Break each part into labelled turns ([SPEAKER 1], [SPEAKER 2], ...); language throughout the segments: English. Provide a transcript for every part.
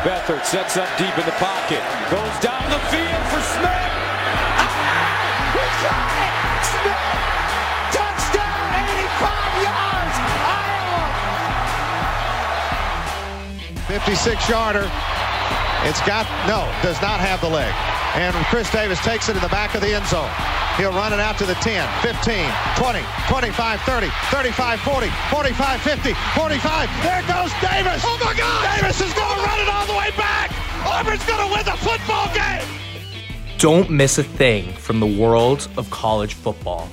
[SPEAKER 1] Beathard sets up deep in the pocket. Goes down the field for Smith. Ah! He got it! Smith! Touchdown! 85 yards! Iowa!
[SPEAKER 2] 56 yarder. It's got, no, does not have the leg. And Chris Davis takes it in the back of the end zone. He'll run it out to the 10, 15, 20, 25, 30, 35, 40, 45, 50, 45. There goes Davis. Oh my God! Davis is going to run it all the way back. Auburn's going to win the football game.
[SPEAKER 3] Don't miss a thing from the world of college football.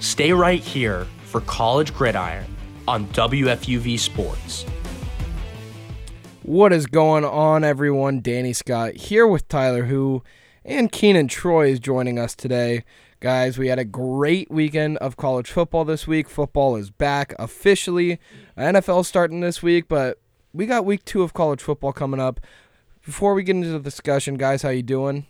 [SPEAKER 3] Stay right here for College Gridiron on WFUV Sports.
[SPEAKER 4] What is going on, everyone? Danny Scott here with Tyler Who and Keenan Troy is joining us today. Guys, we had a great weekend of college football this week. Football is back officially. NFL starting this week, but we got week two of college football coming up. Before we get into the discussion, guys, how you doing?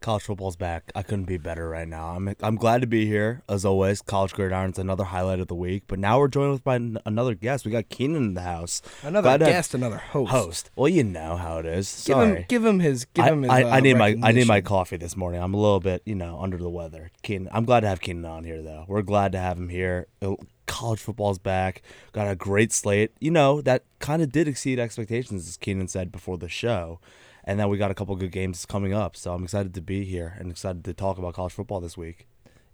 [SPEAKER 5] College football's back. I couldn't be better right now. I'm I'm glad to be here as always. College Gridiron's another highlight of the week, but now we're joined with by n- another guest. We got Keenan in the house.
[SPEAKER 4] Another
[SPEAKER 5] Glad
[SPEAKER 4] guest, another host.
[SPEAKER 5] Host. Well, you know how it is.
[SPEAKER 4] Give
[SPEAKER 5] Sorry.
[SPEAKER 4] him, give him his, give
[SPEAKER 5] I,
[SPEAKER 4] him his.
[SPEAKER 5] I,
[SPEAKER 4] uh,
[SPEAKER 5] I need my I need my coffee this morning. I'm a little bit you know under the weather. Keenan, I'm glad to have Keenan on here though. We're glad to have him here. Uh, College football's back. Got a great slate. You know that kind of did exceed expectations, as Keenan said before the show. And then we got a couple good games coming up. So I'm excited to be here and excited to talk about college football this week.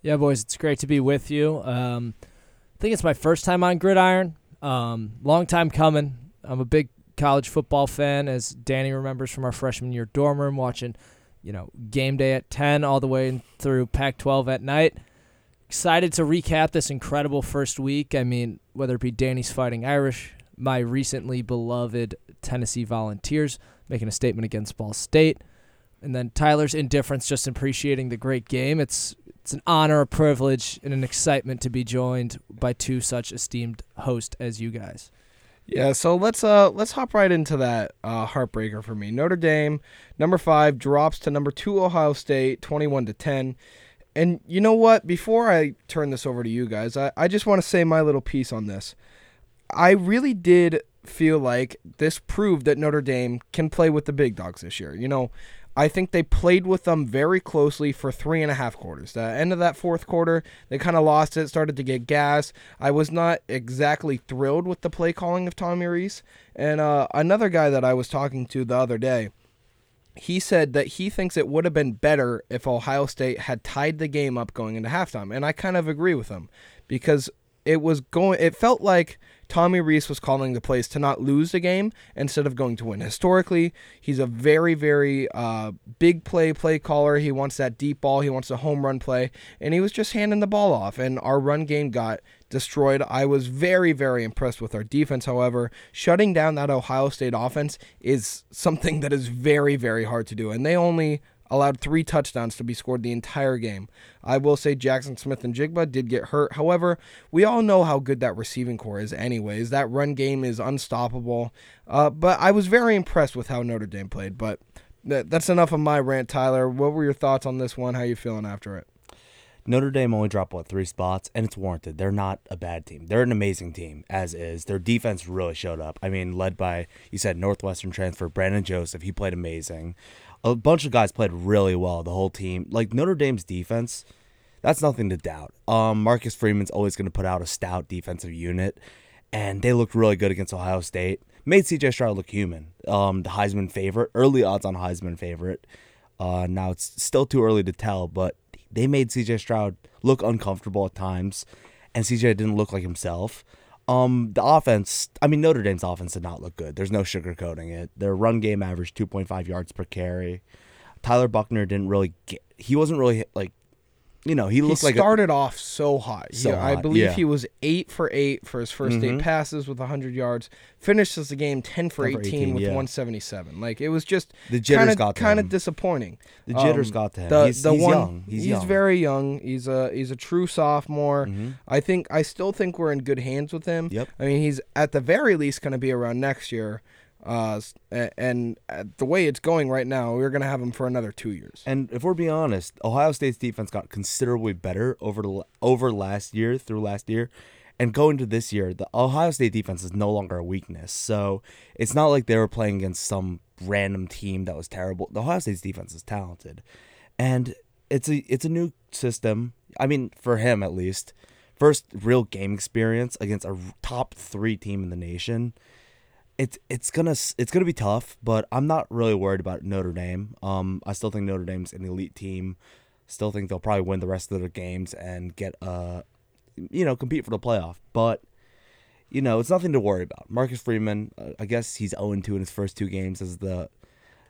[SPEAKER 6] Yeah, boys, it's great to be with you. Um, I think it's my first time on Gridiron. Um, long time coming. I'm a big college football fan, as Danny remembers from our freshman year dorm room, watching, you know, game day at 10 all the way through Pac-12 at night. Excited to recap this incredible first week. I mean, whether it be Danny's Fighting Irish, my recently beloved Tennessee Volunteers making a statement against Ball State, and then Tyler's indifference, just appreciating the great game. It's it's an honor, a privilege, and an excitement to be joined by two such esteemed hosts as you guys.
[SPEAKER 4] Yeah, so let's uh let's hop right into that uh, heartbreaker for me. Notre Dame, number five, drops to number two Ohio State, twenty-one to ten. And you know what? Before I turn this over to you guys, I, I just want to say my little piece on this. I really did feel like this proved that Notre Dame can play with the big dogs this year. You know, I think they played with them very closely for three and a half quarters. The end of that fourth quarter, they kind of lost it, started to get gas. I was not exactly thrilled with the play calling of Tommy Rees. And uh, another guy that I was talking to the other day, he said that he thinks it would have been better if Ohio State had tied the game up going into halftime. And I kind of agree with him because it was going it felt like Tommy Rees was calling the plays to not lose the game instead of going to win. Historically, he's a very, very uh, big play play caller. He wants that deep ball. He wants a home run play, and he was just handing the ball off. And our run game got destroyed. I was very, very impressed with our defense. However, shutting down that Ohio State offense is something that is very, very hard to do. And they only allowed three touchdowns to be scored the entire game. I will say Jaxon Smith-Njigba did get hurt. However, we all know how good that receiving corps is, anyways. That run game is unstoppable. Uh, but I was very impressed with how Notre Dame played. But th- that's enough of my rant, Tyler. What were your thoughts on this one? How you feeling after it?
[SPEAKER 5] Notre Dame only dropped what three spots, and it's warranted. They're not a bad team. They're an amazing team, as is. Their defense really showed up. I mean, led by you said Northwestern transfer Brandon Joseph. He played amazing. A bunch of guys played really well. The whole team, like Notre Dame's defense, that's nothing to doubt. Um, Marcus Freeman's always going to put out a stout defensive unit, and they looked really good against Ohio State. Made C.J. Stroud look human. Um, the Heisman favorite, early odds on Heisman favorite. Uh, now it's still too early to tell, but they made CJ Stroud look uncomfortable at times, and CJ didn't look like himself. Um, the offense, I mean, Notre Dame's offense did not look good. There's no sugarcoating it. Their run game averaged 2.5 yards per carry. Tyler Buchner didn't really get, he wasn't really like, you know, he
[SPEAKER 4] He
[SPEAKER 5] looked like a,
[SPEAKER 4] started off so hot.
[SPEAKER 5] So
[SPEAKER 4] Yeah, I believe
[SPEAKER 5] yeah.
[SPEAKER 4] he was eight for eight for his 1st eight
[SPEAKER 5] Mhm.
[SPEAKER 4] passes with 100 yards. Finishes the game 10 for
[SPEAKER 5] 10 for
[SPEAKER 4] 18,
[SPEAKER 5] 18,
[SPEAKER 4] with
[SPEAKER 5] yeah.
[SPEAKER 4] 177. Like it was just
[SPEAKER 5] The jitters
[SPEAKER 4] kinda, kind of disappointing.
[SPEAKER 5] The jitters
[SPEAKER 4] Um,
[SPEAKER 5] got to him.
[SPEAKER 4] The,
[SPEAKER 5] He's-
[SPEAKER 4] the
[SPEAKER 5] he's
[SPEAKER 4] one,
[SPEAKER 5] young. He's young.
[SPEAKER 4] very young. He's a he's a true sophomore.
[SPEAKER 5] Mhm.
[SPEAKER 4] I think I still think we're in good hands with him.
[SPEAKER 5] Yep.
[SPEAKER 4] I mean, he's at the very least going to be around next year. Uh, and uh, the way it's going right now, we're going to have him for another two years.
[SPEAKER 5] And if we're being honest, Ohio State's defense got considerably better over the, over last year through last year, And going to this year, the Ohio State defense is no longer a weakness. So it's not like they were playing against some random team that was terrible. The Ohio State's defense is talented, and it's a it's a new system. I mean, for him at least, first real game experience against a top three team in the nation. It's it's gonna it's gonna be tough, but I'm not really worried about Notre Dame. Um, I still think Notre Dame's an elite team. Still think they'll probably win the rest of their games and get uh, you know, compete for the playoff. But you know, it's nothing to worry about. Marcus Freeman, uh, I guess he's 0 2 in his first two games as the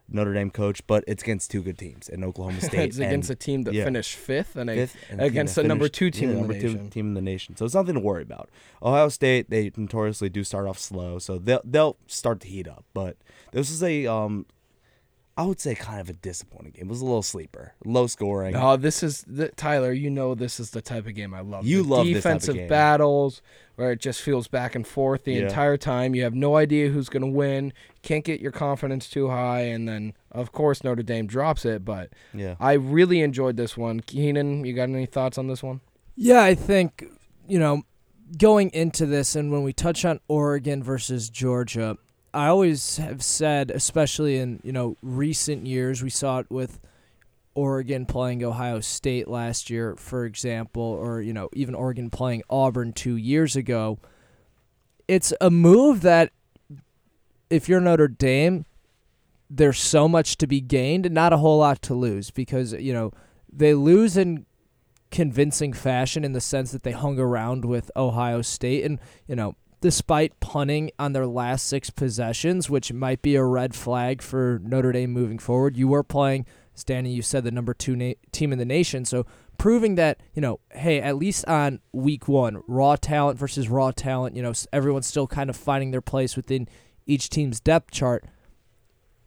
[SPEAKER 5] Notre Dame coach, but it's against two good teams in Oklahoma State.
[SPEAKER 4] it's against a team that
[SPEAKER 5] yeah.
[SPEAKER 4] finished fifth and, a,
[SPEAKER 5] fifth and a
[SPEAKER 4] against the number two team
[SPEAKER 5] yeah,
[SPEAKER 4] in the
[SPEAKER 5] number two
[SPEAKER 4] nation.
[SPEAKER 5] team in the nation. So it's nothing to worry about. Ohio State, they notoriously do start off slow, so they'll they'll start to heat up. But this is a um, I would say kind of a disappointing game. It was a little sleeper, low scoring.
[SPEAKER 4] Oh, this is the, Tyler. You know this is the type of game I love.
[SPEAKER 5] You
[SPEAKER 4] The
[SPEAKER 5] love this type of
[SPEAKER 4] defensive
[SPEAKER 5] game.
[SPEAKER 4] battles where it just feels back and forth the
[SPEAKER 5] Yeah.
[SPEAKER 4] entire time. You have no idea who's going to win. Can't get your confidence too high, and then of course Notre Dame drops it. But
[SPEAKER 5] Yeah.
[SPEAKER 4] I really enjoyed this one. Keenan, you got any thoughts on this one?
[SPEAKER 6] Yeah, I think, you know, going into this and when we touch on Oregon versus Georgia, I always have said, especially in, you know, recent years, we saw it with Oregon playing Ohio State last year, for example, or, you know, even Oregon playing Auburn two years ago. It's a move that if you're Notre Dame, there's so much to be gained and not a whole lot to lose because, you know, they lose in convincing fashion in the sense that they hung around with Ohio State and you know despite punting on their last six possessions which might be a red flag for Notre Dame moving forward you were playing Danny you said the number 2 na- team in the nation so proving that you know hey at least on week 1 raw talent versus raw talent you know everyone's still kind of finding their place within each team's depth chart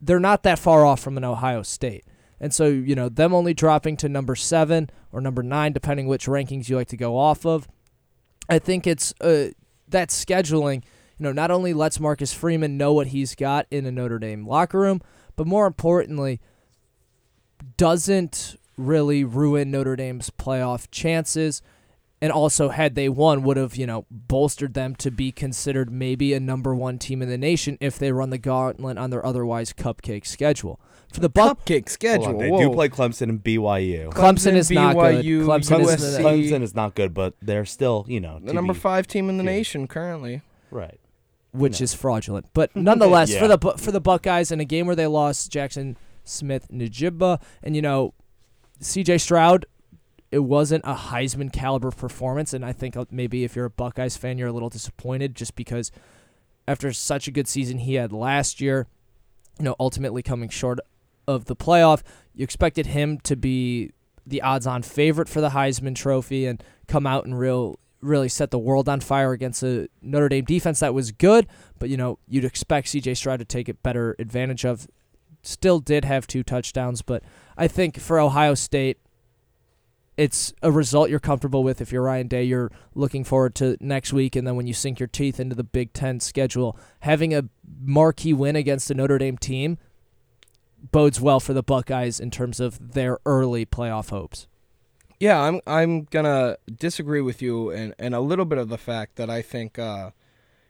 [SPEAKER 6] they're not that far off from an Ohio State. And so, you know, them only dropping to number seven or number nine, depending which rankings you like to go off of. I think it's uh, that scheduling, you know, not only lets Marcus Freeman know what he's got in a Notre Dame locker room, but more importantly, doesn't really ruin Notre Dame's playoff chances. And also, had they won, would have, you know, bolstered them to be considered maybe a number one team in the nation if they run the gauntlet on their otherwise cupcake schedule. For the Buck,
[SPEAKER 4] Cupcake schedule.
[SPEAKER 5] Hold on, they
[SPEAKER 4] Whoa.
[SPEAKER 5] do play Clemson and BYU.
[SPEAKER 6] Clemson is not good.
[SPEAKER 4] BYU,
[SPEAKER 6] Clemson is
[SPEAKER 4] USC.
[SPEAKER 5] Clemson is not good, but they're still, you know,
[SPEAKER 4] the
[SPEAKER 5] to
[SPEAKER 4] number
[SPEAKER 5] be-
[SPEAKER 4] five team in the
[SPEAKER 5] yeah.
[SPEAKER 4] nation currently.
[SPEAKER 5] Right.
[SPEAKER 6] which is fraudulent. But nonetheless,
[SPEAKER 5] Yeah.
[SPEAKER 6] for the Bu- for the Buckeyes in a game where they lost Jackson Smith Najibba and you know C.J. Stroud, it wasn't a Heisman caliber performance, and I think uh, maybe if you're a Buckeyes fan, you're a little disappointed just because after such a good season he had last year, you know, ultimately coming short of the playoff, you expected him to be the odds-on favorite for the Heisman Trophy and come out and real really set the world on fire against a Notre Dame defense that was good, but you know you'd expect C.J. Stroud to take it better advantage of. Still did have two touchdowns, but I think for Ohio State, it's a result you're comfortable with. If you're Ryan Day, you're looking forward to next week, and then when you sink your teeth into the Big Ten schedule, having a marquee win against a Notre Dame team bodes well for the Buckeyes in terms of their early playoff hopes.
[SPEAKER 4] Yeah, I'm I'm gonna disagree with you and and a little bit of the fact that I think uh,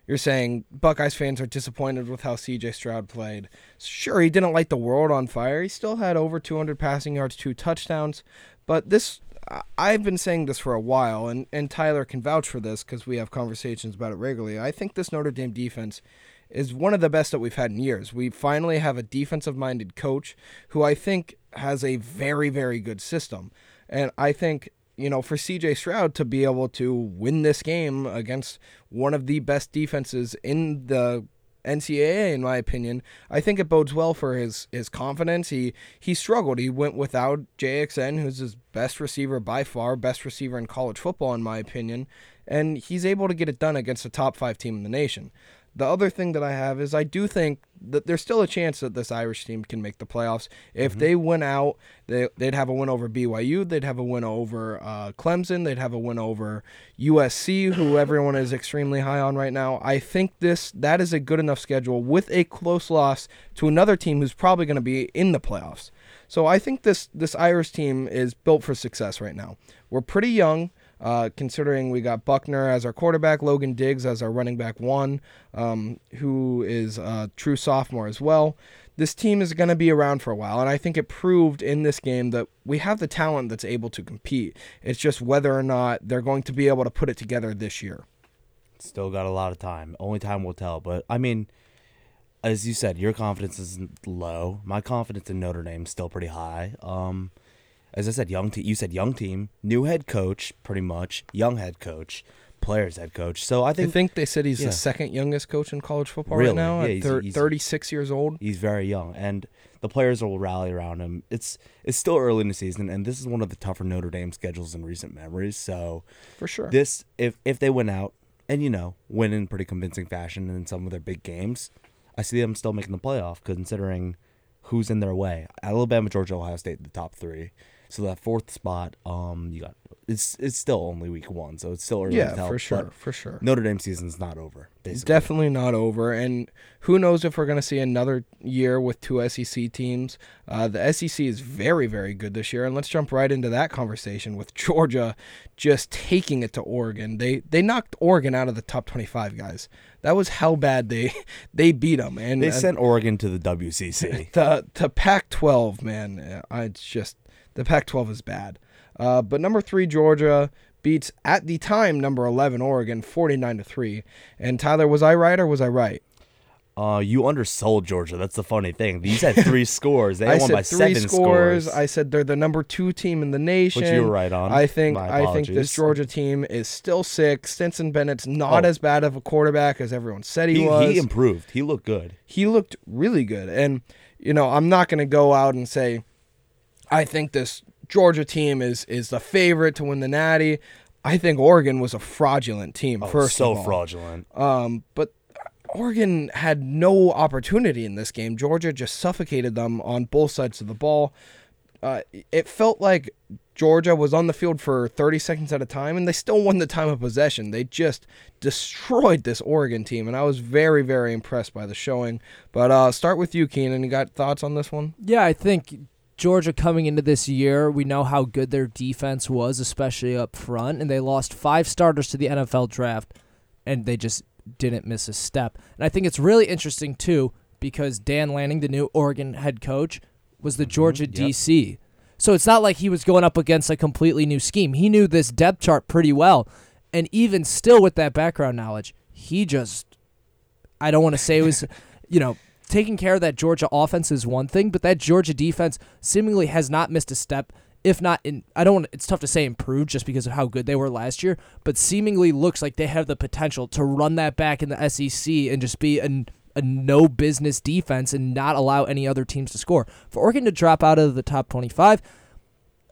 [SPEAKER 4] you're saying Buckeyes fans are disappointed with how C.J. Stroud played. Sure, he didn't light the world on fire. He still had over 200 passing yards, two touchdowns, but this. I've been saying this for a while, and, and Tyler can vouch for this because we have conversations about it regularly. I think this Notre Dame defense is one of the best that we've had in years. We finally have a defensive minded coach who I think has a very, very good system. And I think, you know, for CJ Stroud to be able to win this game against one of the best defenses in the NCAA, in my opinion, I think it bodes well for his, his confidence. He he struggled. He went without JXN, who's his best receiver by far, best receiver in college football, in my opinion, and he's able to get it done against a top five team in the nation. The other thing that I have is I do think that there's still a chance that this Irish team can make the playoffs. If they win out, they, they'd have a win over BYU, they'd have a win over uh, Clemson, they'd have a win over USC, who everyone is extremely high on right now. I think this that is a good enough schedule with a close loss to another team who's probably going to be in the playoffs. So I think this this Irish team is built for success right now. We're pretty young. Uh, considering we got Buchner as our quarterback, Logan Diggs as our running back one, um, who is a true sophomore as well. This team is going to be around for a while, and I think it proved in this game that we have the talent that's able to compete. It's just whether or not they're going to be able to put it together this year.
[SPEAKER 5] Still got a lot of time. Only time will tell. But I mean, as you said, your confidence is low. My confidence in Notre Dame is still pretty high. Um, as I said, young team. You said young team, new head coach, pretty much young head coach, players head coach. So I
[SPEAKER 4] I
[SPEAKER 5] think,
[SPEAKER 4] think they said he's
[SPEAKER 5] yeah.
[SPEAKER 4] the second youngest coach in college football
[SPEAKER 5] Really?
[SPEAKER 4] right now
[SPEAKER 5] Yeah,
[SPEAKER 4] thir-
[SPEAKER 5] he's-
[SPEAKER 4] 36 years old.
[SPEAKER 5] he's very young, and the players will rally around him. It's it's still early in the season, and this is one of the tougher Notre Dame schedules in recent memories. So
[SPEAKER 4] For sure.
[SPEAKER 5] this, if if they win out, and you know, win in pretty convincing fashion in some of their big games, I see them still making the playoff, considering who's in their way. Alabama, Georgia, Ohio State, the top three. So that fourth spot, um, you got it's it's still only week one, so it's still early
[SPEAKER 4] yeah,
[SPEAKER 5] tell.
[SPEAKER 4] for sure. For sure.
[SPEAKER 5] Notre Dame season's not over. Basically.
[SPEAKER 4] Definitely not over. And who knows if we're going to see another year with two SEC teams. Uh, the SEC is very, very good this year. And let's jump right into that conversation with Georgia just taking it to Oregon. They they knocked Oregon out of the top 25, guys. That was how bad they they beat them. And
[SPEAKER 5] They
[SPEAKER 4] uh,
[SPEAKER 5] sent Oregon to the WCC.
[SPEAKER 4] the the Pac-12, man, uh, I- it's just the Pac-12 is bad. Uh, but number three Georgia beats at the time number 11 Oregon 49 to three. And Tyler, was I right or was I right?
[SPEAKER 5] Uh, you undersold Georgia. That's the funny thing. These had three scores. They
[SPEAKER 4] I
[SPEAKER 5] won
[SPEAKER 4] said
[SPEAKER 5] by
[SPEAKER 4] three
[SPEAKER 5] seven
[SPEAKER 4] scores.
[SPEAKER 5] scores.
[SPEAKER 4] I said they're the number two team in the nation.
[SPEAKER 5] Which you were right on.
[SPEAKER 4] I think I think this. Georgia team is still sick. Stetson Bennett's not
[SPEAKER 5] Oh.
[SPEAKER 4] as bad of a quarterback as everyone said he,
[SPEAKER 5] he,
[SPEAKER 4] was.
[SPEAKER 5] he improved. He looked good.
[SPEAKER 4] he looked really good. And you know, I'm not going to go out and say I think this Georgia team is is the favorite to win the Natty. I think Oregon was a fraudulent team.
[SPEAKER 5] Oh,
[SPEAKER 4] first
[SPEAKER 5] so
[SPEAKER 4] of all.
[SPEAKER 5] fraudulent.
[SPEAKER 4] Um, but Oregon had no opportunity in this game. Georgia just suffocated them on both sides of the ball. Uh, it felt like Georgia was on the field for 30 seconds at a time, and they still won the time of possession. They just destroyed this Oregon team, and I was very, very impressed by the showing. But uh, start with you, Keenan. You got thoughts on this one?
[SPEAKER 6] Yeah, I think Georgia coming into this year, we know how good their defense was, especially up front, and they lost five starters to the NFL draft, and they just didn't miss a step. And I think it's really interesting too because Dan Lanning, the new Oregon head coach, was the Georgia
[SPEAKER 5] Mm-hmm. yep.
[SPEAKER 6] DC. So it's not like he was going up against a completely new scheme. He knew this depth chart pretty well. And even still with that background knowledge, he just I don't want to say it was, you know, taking care of that Georgia offense is one thing, but that Georgia defense seemingly has not missed a step. If not in, I don't. It's tough to say improved just because of how good they were last year, but seemingly looks like they have the potential to run that back in the SEC and just be an, a no business defense and not allow any other teams to score. For Oregon to drop out of the top twenty-five,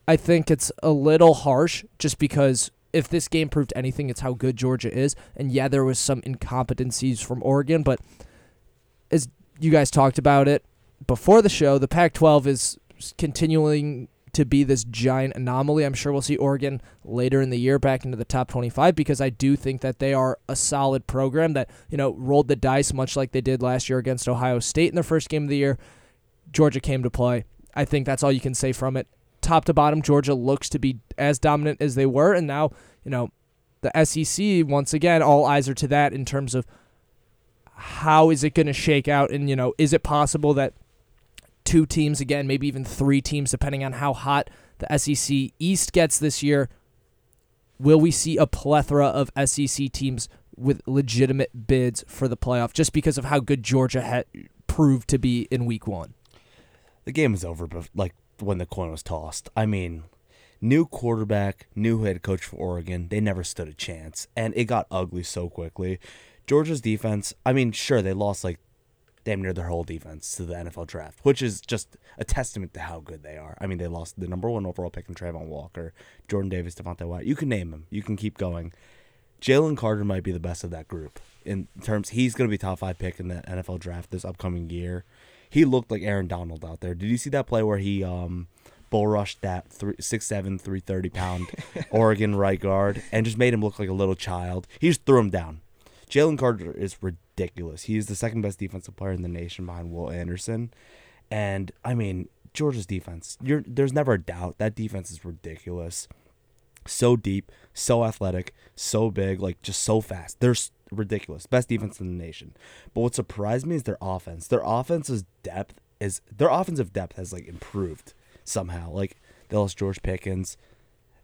[SPEAKER 6] I think it's a little harsh just because if this game proved anything, it's how good Georgia is. And yeah, there was some incompetencies from Oregon, but as you guys talked about it before the show, the Pac 12 is continuing to be this giant anomaly. I'm sure we'll see Oregon later in the year back into the top 25 because I do think that they are a solid program that, you know, rolled the dice much like they did last year against Ohio State in their first game of the year. Georgia came to play. I think that's all you can say from it. Top to bottom, Georgia looks to be as dominant as they were, and now, you know, the SEC once again, all eyes are to that in terms of how is it going to shake out, and you know, is it possible that two teams again, maybe even three teams, depending on how hot the SEC East gets this year, will we see a plethora of SEC teams with legitimate bids for the playoff just because of how good Georgia had proved to be in Week One?
[SPEAKER 5] The game was over, bef- like when the coin was tossed. I mean, new quarterback, new head coach for Oregon. They never stood a chance, and it got ugly so quickly. Georgia's defense. I mean, sure they lost like damn near their whole defense to the NFL draft, which is just a testament to how good they are. I mean, they lost the number one overall pick in Travon Walker, Jordan Davis, Devonte Wyatt. You can name them. You can keep going. Jalen Carter might be the best of that group in terms. He's going to be top five pick in the NFL draft this upcoming year. He looked like Aaron Donald out there. Did you see that play where he um, bull rushed that three, 6'7", 330 pound Oregon right guard and just made him look like a little child? He just threw him down. Jalen Carter is ridiculous. He is the second best defensive player in the nation behind Will Anderson. And I mean, Georgia's defense, there's never a doubt that defense is ridiculous. so deep, so athletic, so big, like just so fast. They're ridiculous. Best defense in the nation. But what surprised me is their offense. Their offense's depth is their offensive depth has like improved somehow. Like they lost George Pickens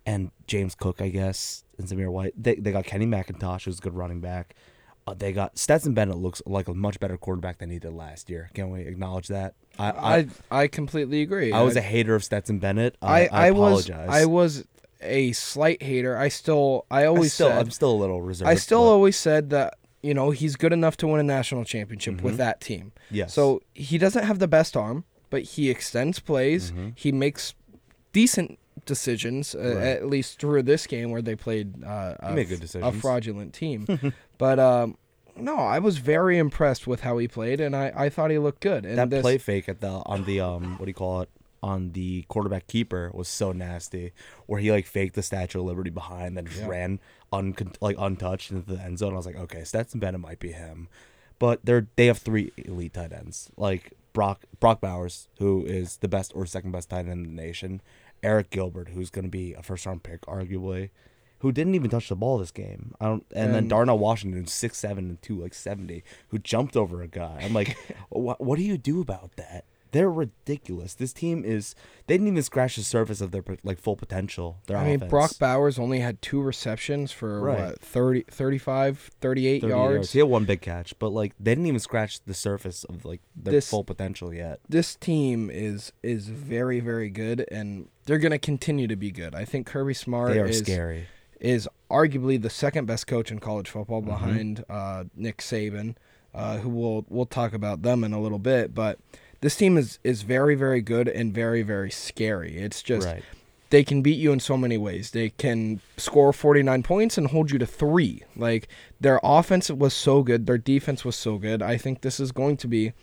[SPEAKER 5] and James Cook, I guess, and Zamir White. They they got Kenny McIntosh, who's a good running back. Uh, they got Stetson Bennett looks like a much better quarterback than he did last year. Can we acknowledge that? I I,
[SPEAKER 4] I I completely agree.
[SPEAKER 5] I was a hater of Stetson Bennett.
[SPEAKER 4] I,
[SPEAKER 5] I, I,
[SPEAKER 4] was
[SPEAKER 5] apologize.
[SPEAKER 4] I was a slight hater. I still I always
[SPEAKER 5] still,
[SPEAKER 4] said
[SPEAKER 5] I'm still a little reserved.
[SPEAKER 4] I still
[SPEAKER 5] but-
[SPEAKER 4] always said that you know he's good enough to win a national championship with that team.
[SPEAKER 5] Mm-hmm. Yes.
[SPEAKER 4] So he doesn't have the best arm, but he extends plays.
[SPEAKER 5] Mm-hmm.
[SPEAKER 4] He makes decent decisions, uh,
[SPEAKER 5] Right.
[SPEAKER 4] at least through this game where they played uh, a, a fraudulent team. but um, no, I was very impressed with how he played, and I, I thought he looked good. And
[SPEAKER 5] that
[SPEAKER 4] this,
[SPEAKER 5] play fake at the on the um what do you call it on the quarterback keeper was so nasty where he like faked the Statue of Liberty behind then just
[SPEAKER 4] Yeah.
[SPEAKER 5] ran un like untouched into the end zone. I was like, okay, Stetson Bennett might be him, but they're they have three elite tight ends like Brock Brock Bowers who is the best or second best tight end in the nation, Arik Gilbert who's going to be a first round pick arguably. Who didn't even touch the ball this game? I don't. And, then Darnell Washington, six seven and two, like seventy, who jumped over a guy. I'm like, what? What do you do about that? They're ridiculous. This team is. They didn't even scratch the surface of their like full potential. Their
[SPEAKER 4] I mean. Brock Bowers only had two receptions for
[SPEAKER 5] Right.
[SPEAKER 4] what 30, 35, 38
[SPEAKER 5] 30
[SPEAKER 4] yards.
[SPEAKER 5] He had one big catch, but like they didn't even scratch the surface of like their
[SPEAKER 4] This-
[SPEAKER 5] full potential yet.
[SPEAKER 4] This team is is very very good, and they're gonna continue to be good. I think Kirby Smart
[SPEAKER 5] They are
[SPEAKER 4] is
[SPEAKER 5] scary.
[SPEAKER 4] is arguably the second best coach in college football
[SPEAKER 5] Mm-hmm.
[SPEAKER 4] behind uh, Nick Saban, uh, who we'll we'll talk about them in a little bit. But this team is is very very good and very very scary. It's just
[SPEAKER 5] Right.
[SPEAKER 4] they can beat you in so many ways. They can score 49 points and hold you to 3. Like their offense was so good, their defense was so good. I think this is going to be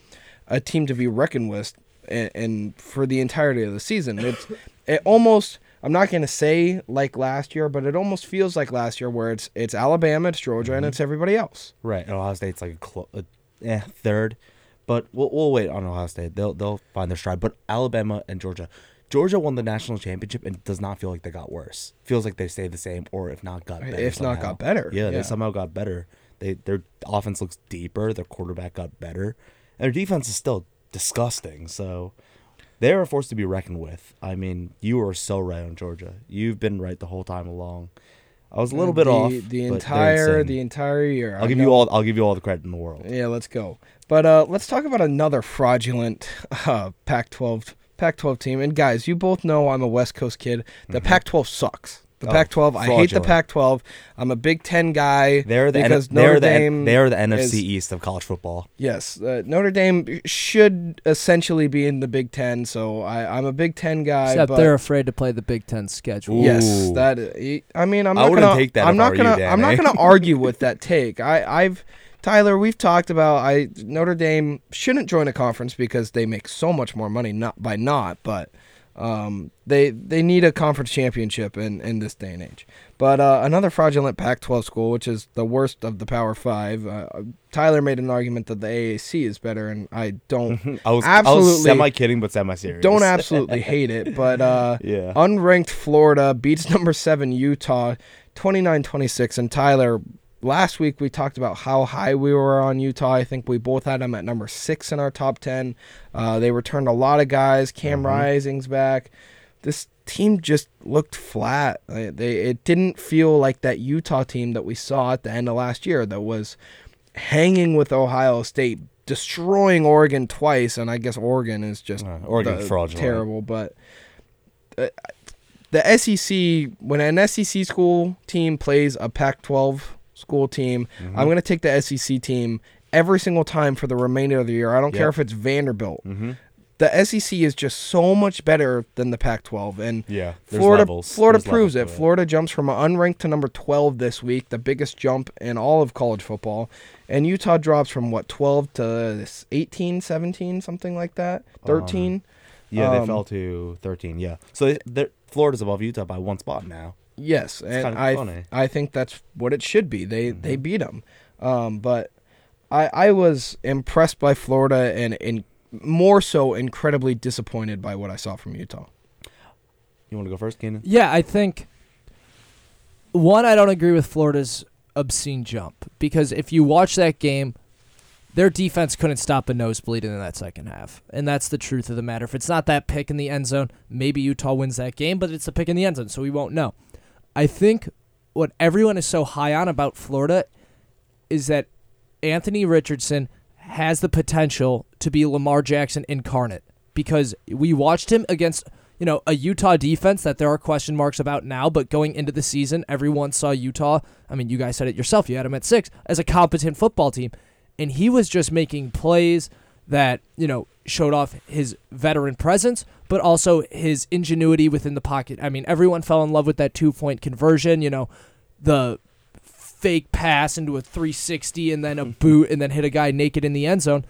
[SPEAKER 4] a team to be reckoned with and, and for the entirety of the season. It's it almost I'm not going to say like last year, but it almost feels like last year where it's it's Alabama, it's Georgia, and it's everybody else.
[SPEAKER 5] Right. And Ohio State's like a, clo- a eh, third, but we'll, we'll wait on Ohio State. They'll they'll find their stride. But Alabama and Georgia, Georgia won the national championship and does not feel like they got worse. Feels like they stayed the same, or if not got better.
[SPEAKER 4] If not got better,
[SPEAKER 5] Yeah,
[SPEAKER 4] yeah.
[SPEAKER 5] they somehow got better. They their offense looks deeper. Their quarterback got better, and their defense is still disgusting. So. They are a force to be reckoned with. I mean, you are so right on Georgia. You've been right the whole time along. I was a little bit
[SPEAKER 4] the,
[SPEAKER 5] off.
[SPEAKER 4] The entire the entire year.
[SPEAKER 5] I'll
[SPEAKER 4] I
[SPEAKER 5] give
[SPEAKER 4] know-
[SPEAKER 5] you all. I'll give you all the credit in the world.
[SPEAKER 4] Yeah, let's go. But uh, let's talk about another fraudulent uh, Pac-12 Pac-12 team. And guys, you both know I'm a West Coast kid. The Pac-12 sucks. The.
[SPEAKER 5] Oh,
[SPEAKER 4] Pac-12. I hate the. Pac-12. I'm a Big Ten guy.
[SPEAKER 5] They're the N-
[SPEAKER 4] because
[SPEAKER 5] they're
[SPEAKER 4] Notre
[SPEAKER 5] the N-
[SPEAKER 4] Dame.
[SPEAKER 5] they're the NFC
[SPEAKER 4] is-
[SPEAKER 5] East of college football.
[SPEAKER 4] Yes, uh, Notre Dame should essentially be in the Big Ten. So I, I'm a Big Ten guy.
[SPEAKER 6] Except
[SPEAKER 4] but
[SPEAKER 6] they're afraid to play the Big Ten schedule.
[SPEAKER 4] Yes, that. I mean, I'm
[SPEAKER 5] I
[SPEAKER 4] not
[SPEAKER 5] wouldn't
[SPEAKER 4] gonna.
[SPEAKER 5] take that
[SPEAKER 4] I'm
[SPEAKER 5] if I
[SPEAKER 4] not
[SPEAKER 5] were you,
[SPEAKER 4] gonna. I'm not gonna argue with that take. I, I've Tyler. We've talked about. I Notre Dame shouldn't join a conference because they make so much more money not by not, but um, they they need a conference championship in in this day and age. But uh, another fraudulent Pac-12 school, which is the worst of the Power Five. Uh, Tyler made an argument that the AAC is better, and I don't.
[SPEAKER 5] I was
[SPEAKER 4] Absolutely.
[SPEAKER 5] I was semi kidding, but semi serious.
[SPEAKER 4] Don't absolutely hate it, but uh,
[SPEAKER 5] Yeah.
[SPEAKER 4] unranked Florida beats number seven Utah 29-26. And Tyler, last week we talked about how high we were on Utah. I think we both had them at number six in our top ten. Uh, they returned a lot of guys. Cam
[SPEAKER 5] Mm-hmm.
[SPEAKER 4] Rising's back. This team just looked flat. They it didn't feel like that Utah team that we saw at the end of last year that was hanging with Ohio State, destroying Oregon twice, and I guess Oregon is just
[SPEAKER 5] Uh, Oregon's
[SPEAKER 4] the-
[SPEAKER 5] fraudulent.
[SPEAKER 4] terrible. But uh, the SEC, when an SEC school team plays a Pac-12 school team,
[SPEAKER 5] Mm-hmm.
[SPEAKER 4] I'm going to take the SEC team every single time for the remainder of the year. I don't care if it's Vanderbilt.
[SPEAKER 5] Mhm.
[SPEAKER 4] The SEC is just so much better than the Pac-12, and
[SPEAKER 5] Yeah,
[SPEAKER 4] Florida
[SPEAKER 5] levels.
[SPEAKER 4] Florida
[SPEAKER 5] There's
[SPEAKER 4] proves
[SPEAKER 5] levels
[SPEAKER 4] it. Florida jumps from unranked to number 12 this week, the biggest jump in all of college football. And Utah drops from what 12 to 18, 17, something like that. 13.
[SPEAKER 5] Yeah, they
[SPEAKER 4] Um,
[SPEAKER 5] fell to 13. Yeah, so they, they're, Florida's above Utah by one spot now.
[SPEAKER 4] Yes, and
[SPEAKER 5] kinda
[SPEAKER 4] I
[SPEAKER 5] funny.
[SPEAKER 4] I think that's what it should be. They they
[SPEAKER 5] Mm-hmm.
[SPEAKER 4] beat them, um, but I I was impressed by Florida and and more so incredibly disappointed by what I saw from Utah.
[SPEAKER 5] You want to go first, Keenan?
[SPEAKER 6] Yeah, I think one, I don't agree with Florida's obscene jump because if you watch that game, their defense couldn't stop a nosebleed in that second half. And that's the truth of the matter. If it's not that pick in the end zone, maybe Utah wins that game, but it's a pick in the end zone, so we won't know. I think what everyone is so high on about Florida is that Anthony Richardson has the potential to be Lamar Jackson incarnate because we watched him against you know a Utah defense that there are question marks about now, but going into the season, everyone saw Utah. I mean, you guys said it yourself. You had him at six as a competent football team, and he was just making plays that you know showed off his veteran presence, but also his ingenuity within the pocket. I mean, everyone fell in love with that two point conversion. You know, the fake pass into a 360 and then a mm-hmm. boot and then hit a guy naked in the end zone.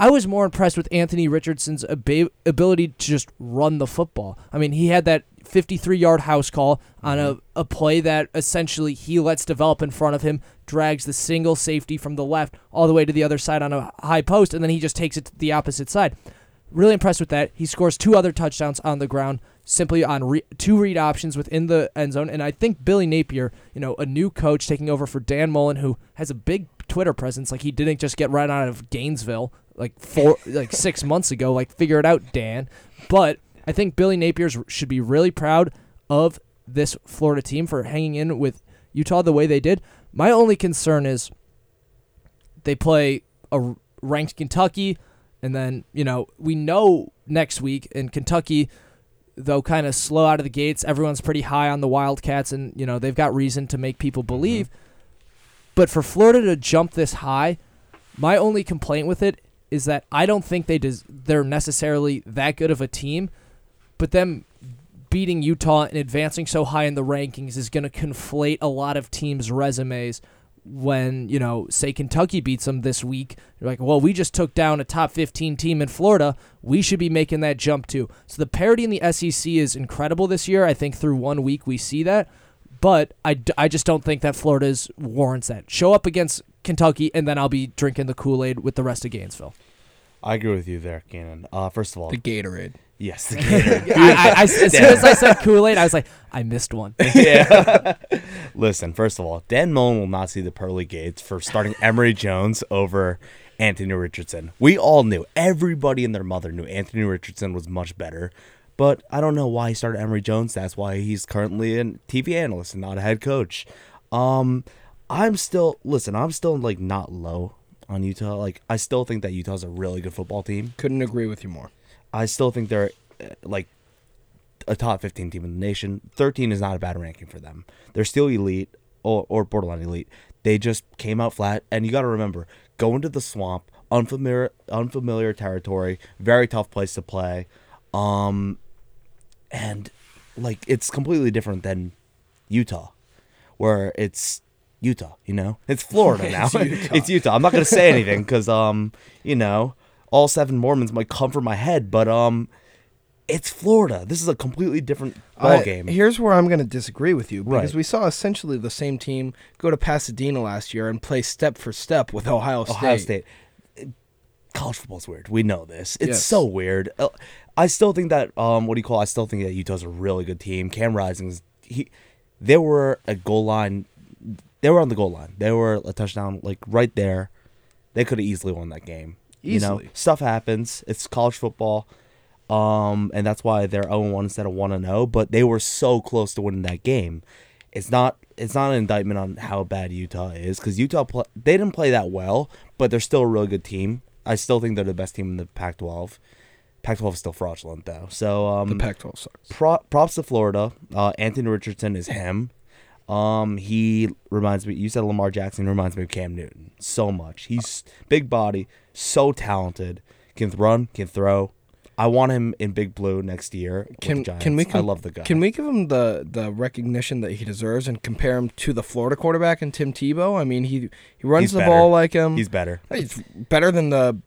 [SPEAKER 6] I was more impressed with Anthony Richardson's ab- ability to just run the football. I mean, he had that 53 yard house call on a, mm-hmm. a play that essentially he lets develop in front of him, drags the single safety from the left all the way to the other side on a high post, and then he just takes it to the opposite side. Really impressed with that. He scores two other touchdowns on the ground simply on re- two read options within the end zone. And I think Billy Napier, you know, a new coach taking over for Dan Mullen, who has a big Twitter presence. Like he didn't just get right out of Gainesville like four, like six months ago. Like figure it out, Dan. But I think Billy Napier should be really proud of this Florida team for hanging in with Utah the way they did. My only concern is they play a ranked Kentucky, and then you know we know next week in Kentucky though kind of slow out of the gates. Everyone's pretty high on the Wildcats, and you know they've got reason to make people mm-hmm. believe. But for Florida to jump this high, my only complaint with it is that I don't think they des- they're necessarily that good of a team. But them beating Utah and advancing so high in the rankings is going to conflate a lot of teams' resumes when you know say kentucky beats them this week. You're like well we just took down a top 15 team in florida. We should be making that jump too. So the parity in the sec is incredible this year. I think through one week we see that. But I, I just don't think that florida's warrants that. Show up against kentucky and then i'll be drinking the kool-aid with the rest of gainesville
[SPEAKER 5] I agree with you there, Gannon. Uh, first of all,
[SPEAKER 4] The Gatorade.
[SPEAKER 5] yes, the Gator.
[SPEAKER 6] I, I, I, as soon as i said kool-aid i was like i missed one
[SPEAKER 5] yeah. Listen, first of all, Dan Mullen will not see the pearly gates for starting Emory Jones over Anthony Richardson. We all knew, everybody and their mother knew Anthony Richardson was much better. But I don't know why he started Emory Jones. That's why he's currently a TV analyst and not a head coach. Um, I'm still listen. I'm still like not low on Utah. Like I still think that Utah's a really good football team.
[SPEAKER 4] Couldn't agree with you more.
[SPEAKER 5] I still think they're uh, like a top 15 team in the nation. 13 is not a bad ranking for them. They're still elite or, or borderline elite. They just came out flat. And you got to remember, going to the swamp, unfamiliar unfamiliar territory, very tough place to play. Um, and like it's completely different than Utah, where it's Utah. You know, it's Florida now. it's, Utah. I'm not gonna say anything because um, you know, all seven Mormons might come from my head, but um, it's Florida. This is a completely different ball game.
[SPEAKER 4] Here's where I'm going to disagree with you because
[SPEAKER 5] Right.
[SPEAKER 4] we saw essentially the same team go to Pasadena last year and play step for step with Ohio State.
[SPEAKER 5] Ohio State. College football's weird. We know this. It's
[SPEAKER 4] Yes.
[SPEAKER 5] so weird. Uh, I still think that um, what do you call? I still think that Utah's a really good team. Cam Rising's he, they were a goal line. They were on the goal line. They were a touchdown like right there. They could have easily won that game. You know,
[SPEAKER 4] Easily.
[SPEAKER 5] stuff happens. It's college football. Um, and that's why they're 0 1 instead of 1 0. But they were so close to winning that game. It's not. It's not an indictment on how bad Utah is because Utah pl- they didn't play that well, but they're still a really good team. I still think they're the best team in the Pac-12. Pac-12 is still fraudulent though. So um,
[SPEAKER 4] The Pac-12 sucks.
[SPEAKER 5] pro- props to Florida. Uh, Anthony Richardson is him. Um, he reminds me. You said Lamar Jackson reminds me of Cam Newton so much. He's big body, so talented, can run, can throw. I want him in Big Blue next year.
[SPEAKER 4] Can can we?
[SPEAKER 5] I love the guy.
[SPEAKER 4] Can we give him the the recognition that he deserves and compare him to the Florida quarterback and Tim Tebow? I mean, he he runs
[SPEAKER 5] He's
[SPEAKER 4] the
[SPEAKER 5] better.
[SPEAKER 4] ball like him.
[SPEAKER 5] He's better.
[SPEAKER 4] He's better than the.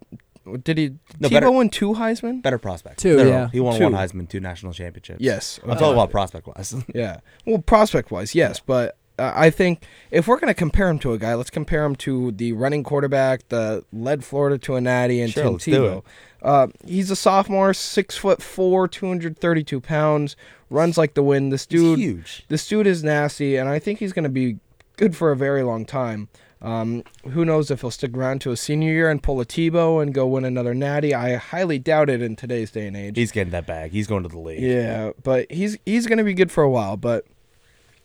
[SPEAKER 4] Did he?
[SPEAKER 5] No,
[SPEAKER 4] Tebow
[SPEAKER 5] better-
[SPEAKER 4] win two Heisman?
[SPEAKER 5] Better prospect.
[SPEAKER 6] Two,
[SPEAKER 5] No, no,
[SPEAKER 6] yeah.
[SPEAKER 5] He won
[SPEAKER 4] Two.
[SPEAKER 5] one Heisman, two national championships.
[SPEAKER 4] Yes.
[SPEAKER 5] I'm
[SPEAKER 4] okay.
[SPEAKER 5] talking about prospect wise.
[SPEAKER 4] Yeah. Well, prospect wise, yes, but uh, I think if we're gonna compare him to a guy, let's compare him to the running quarterback that led Florida to a natty and
[SPEAKER 5] Sure,
[SPEAKER 4] Tim
[SPEAKER 5] let's do
[SPEAKER 4] Tebow.
[SPEAKER 5] it.
[SPEAKER 4] Uh, he's a sophomore, six foot four, two hundred thirty two pounds, runs like the wind. This
[SPEAKER 5] He's
[SPEAKER 4] dude,
[SPEAKER 5] huge.
[SPEAKER 4] this dude is nasty, and I think he's gonna be good for a very long time. Um, who knows if he'll stick around to a senior year and pull a Tebow and go win another natty? I highly doubt it in today's day and age.
[SPEAKER 5] He's getting that bag. He's going to the league.
[SPEAKER 4] Yeah, but he's he's going to be good for a while. But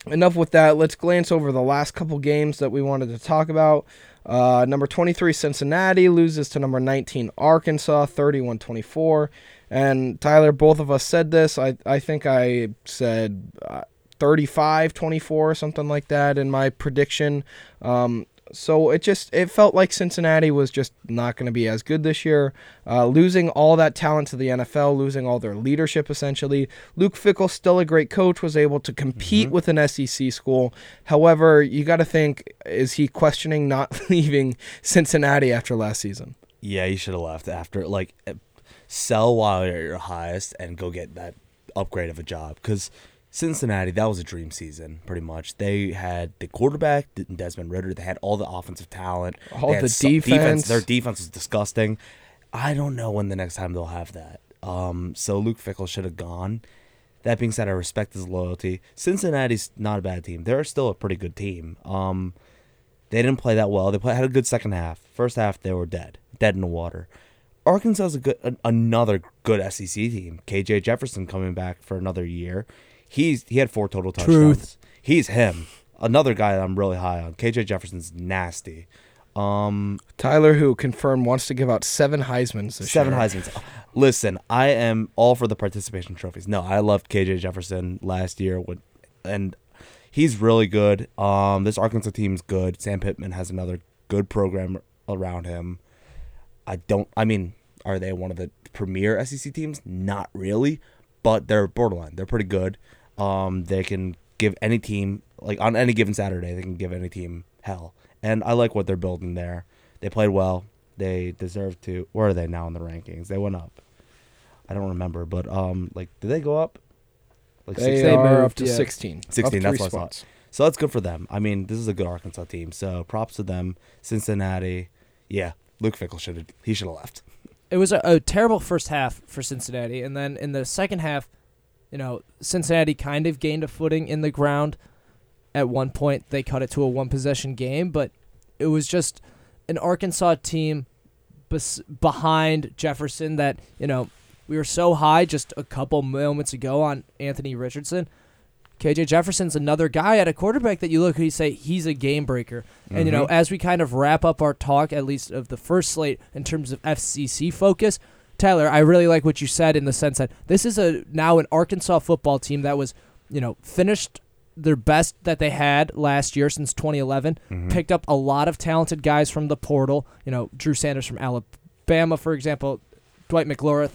[SPEAKER 4] enough with that. Let's glance over the last couple games that we wanted to talk about. Uh, number 23 Cincinnati loses to number 19 Arkansas 31-24. And Tyler, both of us said this. I I think I said uh, 35-24 something like that in my prediction. Um, so it just it felt like Cincinnati was just not going to be as good this year, uh, losing all that talent to the NFL, losing all their leadership essentially. Luke Fickell, still a great coach, was able to compete with an SEC school. However, you got to think: is he questioning not leaving Cincinnati after last season?
[SPEAKER 5] Yeah, you should have left after like eh, sell while you're at your highest and go get that upgrade of a job because Cincinnati that was a dream season pretty much. They had the quarterback Desmond Ridder. They had all the offensive talent,
[SPEAKER 4] All the
[SPEAKER 5] so-
[SPEAKER 4] defense.
[SPEAKER 5] Their defense was disgusting. I don't know when the next time they'll have that. Um, so Luke Fickell should have gone. That being said, I respect his loyalty. Cincinnati's not a bad team. They're still a pretty good team. Um, they didn't play that well. They play, had a good second half. First half, they were dead, dead in the water. Arkansas is a good, an, another good SEC team. KJ Jefferson coming back for another year. He's he had four total touchdowns.
[SPEAKER 6] Truth.
[SPEAKER 5] He's him. Another guy that I'm really high on. KJ Jefferson's nasty. Um,
[SPEAKER 4] Tyler, who confirmed wants to give out seven Heisman's this
[SPEAKER 5] Seven
[SPEAKER 4] year.
[SPEAKER 5] Heisman's. Listen, I am all for the participation trophies. No, I loved KJ Jefferson last year, and he's really good. Um, this Arkansas team's good. Sam Pittman has another good program around him. I don't. I mean, are they one of the premier SEC teams? Not really, but they're borderline. They're pretty good. Um, they can give any team like on any given Saturday, they can give any team hell. And I like what they're building there. They played well. They deserve to. Where are they now in the rankings? They went up. I don't remember, but um, like, did they go up? Like
[SPEAKER 4] They
[SPEAKER 5] 16?
[SPEAKER 4] are
[SPEAKER 6] moved,
[SPEAKER 4] up to
[SPEAKER 6] yeah.
[SPEAKER 4] 16.
[SPEAKER 5] 16, that's
[SPEAKER 4] three
[SPEAKER 5] what I thought. So that's good for them. I mean, this is a good Arkansas team. So props to them. Cincinnati, yeah. Luke Fickell should have. He should have left.
[SPEAKER 6] it was a, a terrible first half for Cincinnati, and then in the second half, you know, Cincinnati kind of gained a footing in the ground. At one point, they cut it to a one possession game, but it was just an Arkansas team bes- behind Jefferson that you know we were so high just a couple moments ago on Anthony Richardson. KJ Jefferson's another guy at a quarterback that you look at and say he's a game breaker. And you know, mm-hmm. as we kind of wrap up our talk, at least of the first slate in terms of SEC focus, Tyler, I really like what you said in the sense that this is a now an Arkansas football team that was, you know, finished their best that they had last year since 2011. Mm-hmm. Picked up a lot of talented guys from the portal. You know, Drew Sanders from Alabama, for example, Dwight McGlothern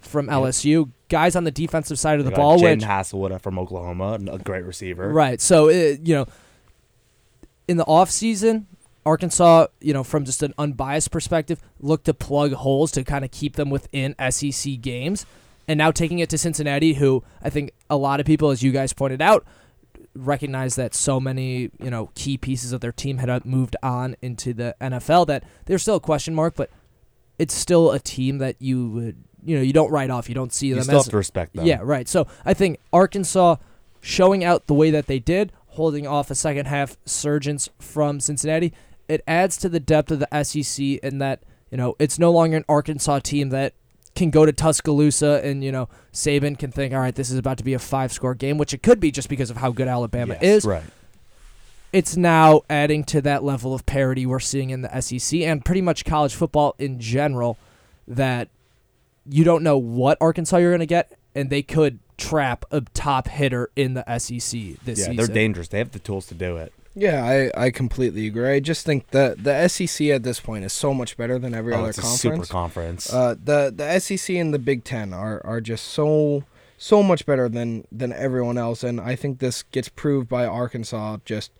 [SPEAKER 6] from LSU. Guys on the defensive side of the
[SPEAKER 5] They
[SPEAKER 6] ball,
[SPEAKER 5] Jaden
[SPEAKER 6] which
[SPEAKER 5] Haselwood from Oklahoma, a great receiver.
[SPEAKER 6] Right. So it, you know, in the off season, Arkansas, you know, from just an unbiased perspective, looked to plug holes to kind of keep them within SEC games. And now taking it to Cincinnati, who I think a lot of people, as you guys pointed out, recognize that so many, you know, key pieces of their team had uh, moved on into the NFL that they're still a question mark, but it's still a team that you would, you know, you don't write off. You don't see
[SPEAKER 5] You
[SPEAKER 6] them
[SPEAKER 5] still
[SPEAKER 6] as
[SPEAKER 5] have to respect them.
[SPEAKER 6] yeah, right. So I think Arkansas showing out the way that they did, holding off a second half surgence from Cincinnati, it adds to the depth of the SEC in that, you know, it's no longer an Arkansas team that can go to Tuscaloosa and, you know, Saban can think, all right, this is about to be a five score game, which it could be just because of how good Alabama
[SPEAKER 5] Yes,
[SPEAKER 6] is.
[SPEAKER 5] Right.
[SPEAKER 6] It's now adding to that level of parity we're seeing in the SEC and pretty much college football in general that you don't know what Arkansas you're going to get, and they could trap a top hitter in the SEC this
[SPEAKER 5] Yeah,
[SPEAKER 6] season.
[SPEAKER 5] they're dangerous. They have the tools to do it.
[SPEAKER 4] Yeah, I, I completely agree. I just think that the SEC at this point is so much better than every
[SPEAKER 5] Oh,
[SPEAKER 4] other
[SPEAKER 5] it's a
[SPEAKER 4] conference.
[SPEAKER 5] super conference.
[SPEAKER 4] Uh, the the SEC and the Big Ten are, are just so so much better than than everyone else, and I think this gets proved by Arkansas just.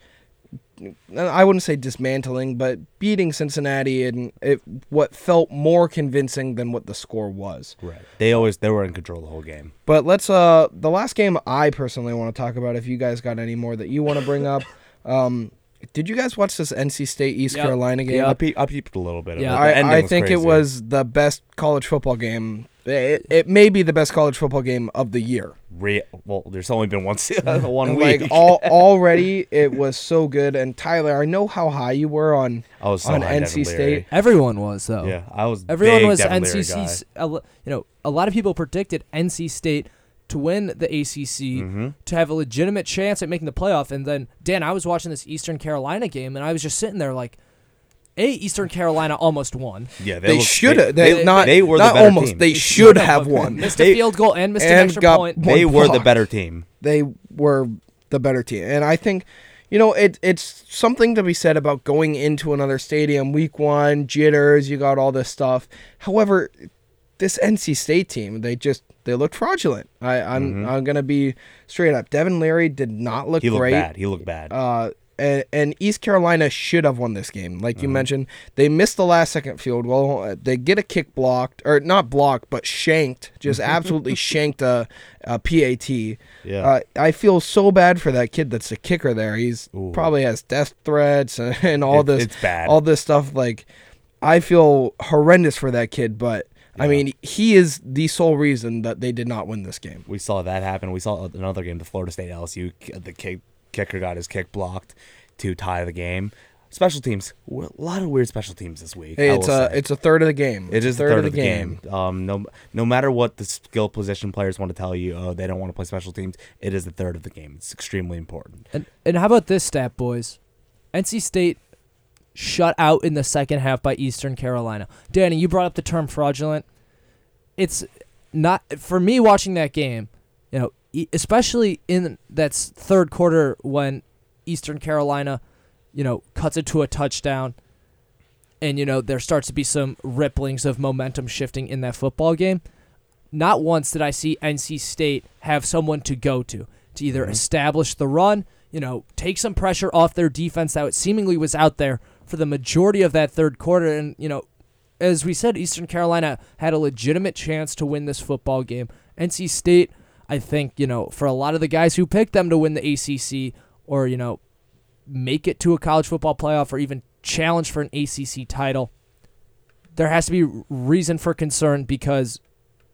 [SPEAKER 4] I wouldn't say dismantling, but beating Cincinnati in it, what felt more convincing than what the score was.
[SPEAKER 5] right. They always they were in control the whole game.
[SPEAKER 4] But let's uh the last game I personally want to talk about if you guys got any more that you want to bring up. Um, did you guys watch this NC State East
[SPEAKER 6] Yep.
[SPEAKER 4] Carolina game?
[SPEAKER 5] I, pe- I peeped a little bit. Of
[SPEAKER 6] Yeah.
[SPEAKER 5] it.
[SPEAKER 4] I, I
[SPEAKER 5] was
[SPEAKER 4] think it was the best college football game. It, it may be the best college football game of the year.
[SPEAKER 5] Re- well. There's only been one se- one
[SPEAKER 4] like
[SPEAKER 5] week.
[SPEAKER 4] all, already, it was so good. And Tyler, I know how high you were on
[SPEAKER 5] I was so
[SPEAKER 4] on
[SPEAKER 5] high,
[SPEAKER 4] NC
[SPEAKER 5] Devin
[SPEAKER 4] State.
[SPEAKER 5] Leary.
[SPEAKER 6] Everyone was though.
[SPEAKER 5] Yeah, I was.
[SPEAKER 6] Everyone
[SPEAKER 5] big
[SPEAKER 6] was
[SPEAKER 5] Devin
[SPEAKER 6] NC.
[SPEAKER 5] guy.
[SPEAKER 6] 's- a lo- You know, a lot of people predicted NC State to win the ACC
[SPEAKER 5] Mm-hmm.
[SPEAKER 6] to have a legitimate chance at making the playoff. And then Dan, I was watching this Eastern Carolina game, and I was just sitting there like, a Eastern Carolina almost won.
[SPEAKER 5] Yeah,
[SPEAKER 4] They
[SPEAKER 5] looked-
[SPEAKER 4] should have. They,
[SPEAKER 5] they-
[SPEAKER 4] not
[SPEAKER 5] they were
[SPEAKER 4] not
[SPEAKER 5] better
[SPEAKER 4] almost.
[SPEAKER 5] team.
[SPEAKER 4] They
[SPEAKER 5] They
[SPEAKER 4] should have won.
[SPEAKER 6] Missed
[SPEAKER 5] They-
[SPEAKER 6] a field goal and missed an extra point.
[SPEAKER 5] They were the better team.
[SPEAKER 4] they were the better team. And I think, you know, it it's something to be said about going into another stadium week one, jitters, you got all this stuff. However, this NC State team, they just they looked fraudulent. I, I'm I'm gonna be straight up. Devin Leary did not look
[SPEAKER 5] Mm-hmm. He looked
[SPEAKER 4] great.
[SPEAKER 5] bad. He looked bad.
[SPEAKER 4] Uh, and, and East Carolina should have won this game. Like you
[SPEAKER 5] Mm-hmm.
[SPEAKER 4] mentioned, they missed the last second field goal. Uh, They get a kick blocked, or not blocked, but shanked, just absolutely shanked a, a PAT.
[SPEAKER 5] Yeah.
[SPEAKER 4] Uh, I feel so bad for that kid that's the kicker there. He's
[SPEAKER 5] Ooh.
[SPEAKER 4] probably has death threats and, and all
[SPEAKER 5] It-
[SPEAKER 4] this.
[SPEAKER 5] it's bad.
[SPEAKER 4] All this stuff. Like, I feel horrendous for that kid, but. I mean, he is the sole reason that they did not win this game.
[SPEAKER 5] we saw that happen. We saw another game, the Florida State LSU. The kick, kicker got his kick blocked to tie the game. Special teams, a lot of weird special teams this week.
[SPEAKER 4] Hey, it's a
[SPEAKER 5] say.
[SPEAKER 4] it's a third of the game.
[SPEAKER 5] It
[SPEAKER 4] It's a
[SPEAKER 5] is third of the game. Um, no, no matter what the skill position players want to tell you, oh, they don't want to play special teams. It is the third of the game. It's extremely important.
[SPEAKER 6] And and how about this stat, boys? NC State shut out in the second half by Eastern Carolina. Danny, you brought up the term fraudulent. It's not for me watching that game. You know, especially in that third quarter when Eastern Carolina, you know, cuts it to a touchdown, and you know there starts to be some ripplings of momentum shifting in that football game. Not once did I see NC State have someone to go to to either mm-hmm. establish the run, you know, take some pressure off their defense that seemingly was out there for the majority of that third quarter. And, you know, as we said, Eastern Carolina had a legitimate chance to win this football game. NC State, I think, you know, for a lot of the guys who picked them to win the ACC or, you know, make it to a college football playoff or even challenge for an ACC title, there has to be reason for concern because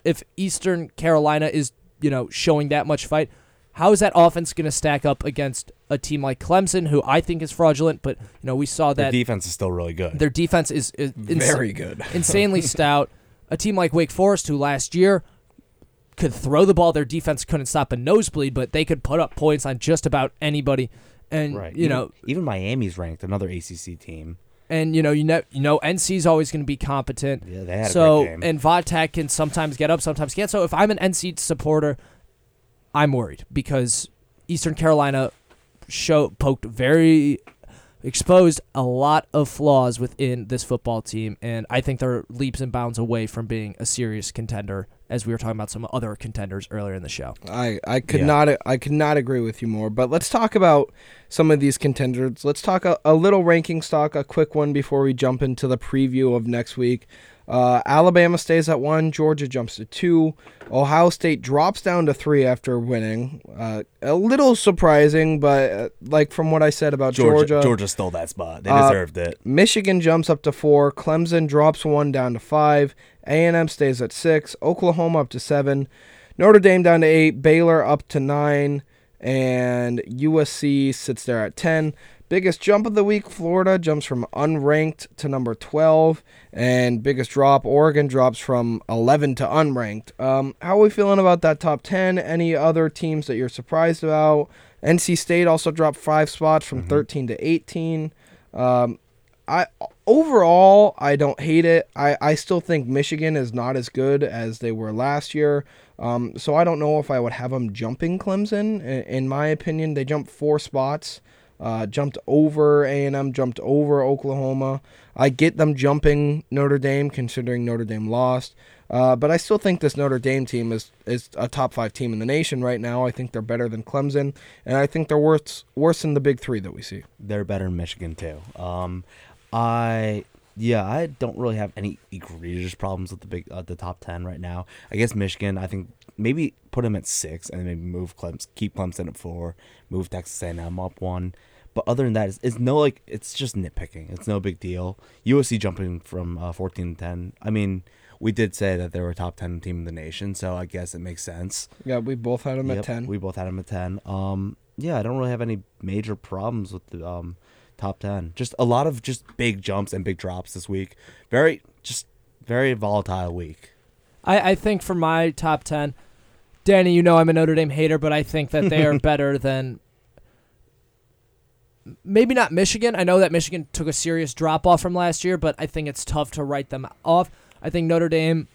[SPEAKER 6] if Eastern Carolina is, you know, showing that much fight, how is that offense going to stack up against a team like Clemson, who I think is fraudulent, but you know we saw that Their
[SPEAKER 5] defense is still really good.
[SPEAKER 6] their defense is, is ins-
[SPEAKER 4] Very good.
[SPEAKER 6] insanely stout. A team like Wake Forest, who last year could throw the ball, their defense couldn't stop a nosebleed, but they could put up points on just about anybody. And
[SPEAKER 5] right.
[SPEAKER 6] you
[SPEAKER 5] even,
[SPEAKER 6] know,
[SPEAKER 5] even Miami's ranked, another ACC team.
[SPEAKER 6] and you know, you know, you know, NC's always going to be competent.
[SPEAKER 5] Yeah, they had a
[SPEAKER 6] so
[SPEAKER 5] great game.
[SPEAKER 6] and Vodtech can sometimes get up, sometimes can't. So if I'm an NC supporter, I'm worried because Eastern Carolina show poked very exposed a lot of flaws within this football team, and I think they're leaps and bounds away from being a serious contender. As we were talking about some other contenders earlier in the show.
[SPEAKER 4] I, I could
[SPEAKER 5] Yeah.
[SPEAKER 4] not I could not agree with you more. But let's talk about some of these contenders. Let's talk a, a little ranking stock, a quick one before we jump into the preview of next week. Uh, Alabama stays at one. Georgia jumps to two. Ohio State drops down to three after winning. Uh, a little surprising, but uh, like from what I said about
[SPEAKER 5] Georgia,
[SPEAKER 4] Georgia,
[SPEAKER 5] Georgia stole that spot. They
[SPEAKER 4] Uh,
[SPEAKER 5] deserved it.
[SPEAKER 4] Michigan jumps up to four. Clemson drops one down to five. A&M stays at six. Oklahoma up to seven. Notre Dame down to eight. Baylor up to nine. And USC sits there at 10. Biggest jump of the week, Florida jumps from unranked to number 12. And biggest drop, Oregon drops from 11 to unranked. Um, how are we feeling about that top 10? Any other teams that you're surprised about? NC State also dropped five spots from 13 to 18. Um, I overall I don't hate it. I, I still think Michigan is not as good as they were last year. Um, so I don't know if I would have them jumping Clemson. In, in my opinion, they jumped four spots. Uh, jumped over A&M, jumped over Oklahoma. I get them jumping Notre Dame, considering Notre Dame lost. Uh, but I still think this Notre Dame team is, is a top five team in the nation right now. I think they're better than Clemson, and I think they're worse worse than the big three that we see.
[SPEAKER 5] They're better in Michigan too. Um, I Yeah, I don't really have any egregious problems with the big uh, the top ten right now. I guess Michigan. I think maybe put them at six and maybe move Clemson, keep Clemson at four, move Texas A&M up one. But other than that, it's, it's no like it's just nitpicking. It's no big deal. USC jumping from uh, fourteen to ten. I mean, we did say that they were a top ten team in the nation, so I guess it makes sense.
[SPEAKER 4] Yeah, we both had them at ten.
[SPEAKER 5] We both had them at ten. Um, yeah, I don't really have any major problems with the um top ten. Just a lot of just big jumps and big drops this week. Very just very volatile week.
[SPEAKER 6] I, I think for my top 10, Danny, you know I'm a Notre Dame hater, but I think that they are better than maybe not Michigan. I know that Michigan took a serious drop off from last year, but I think it's tough to write them off. I think Notre Dame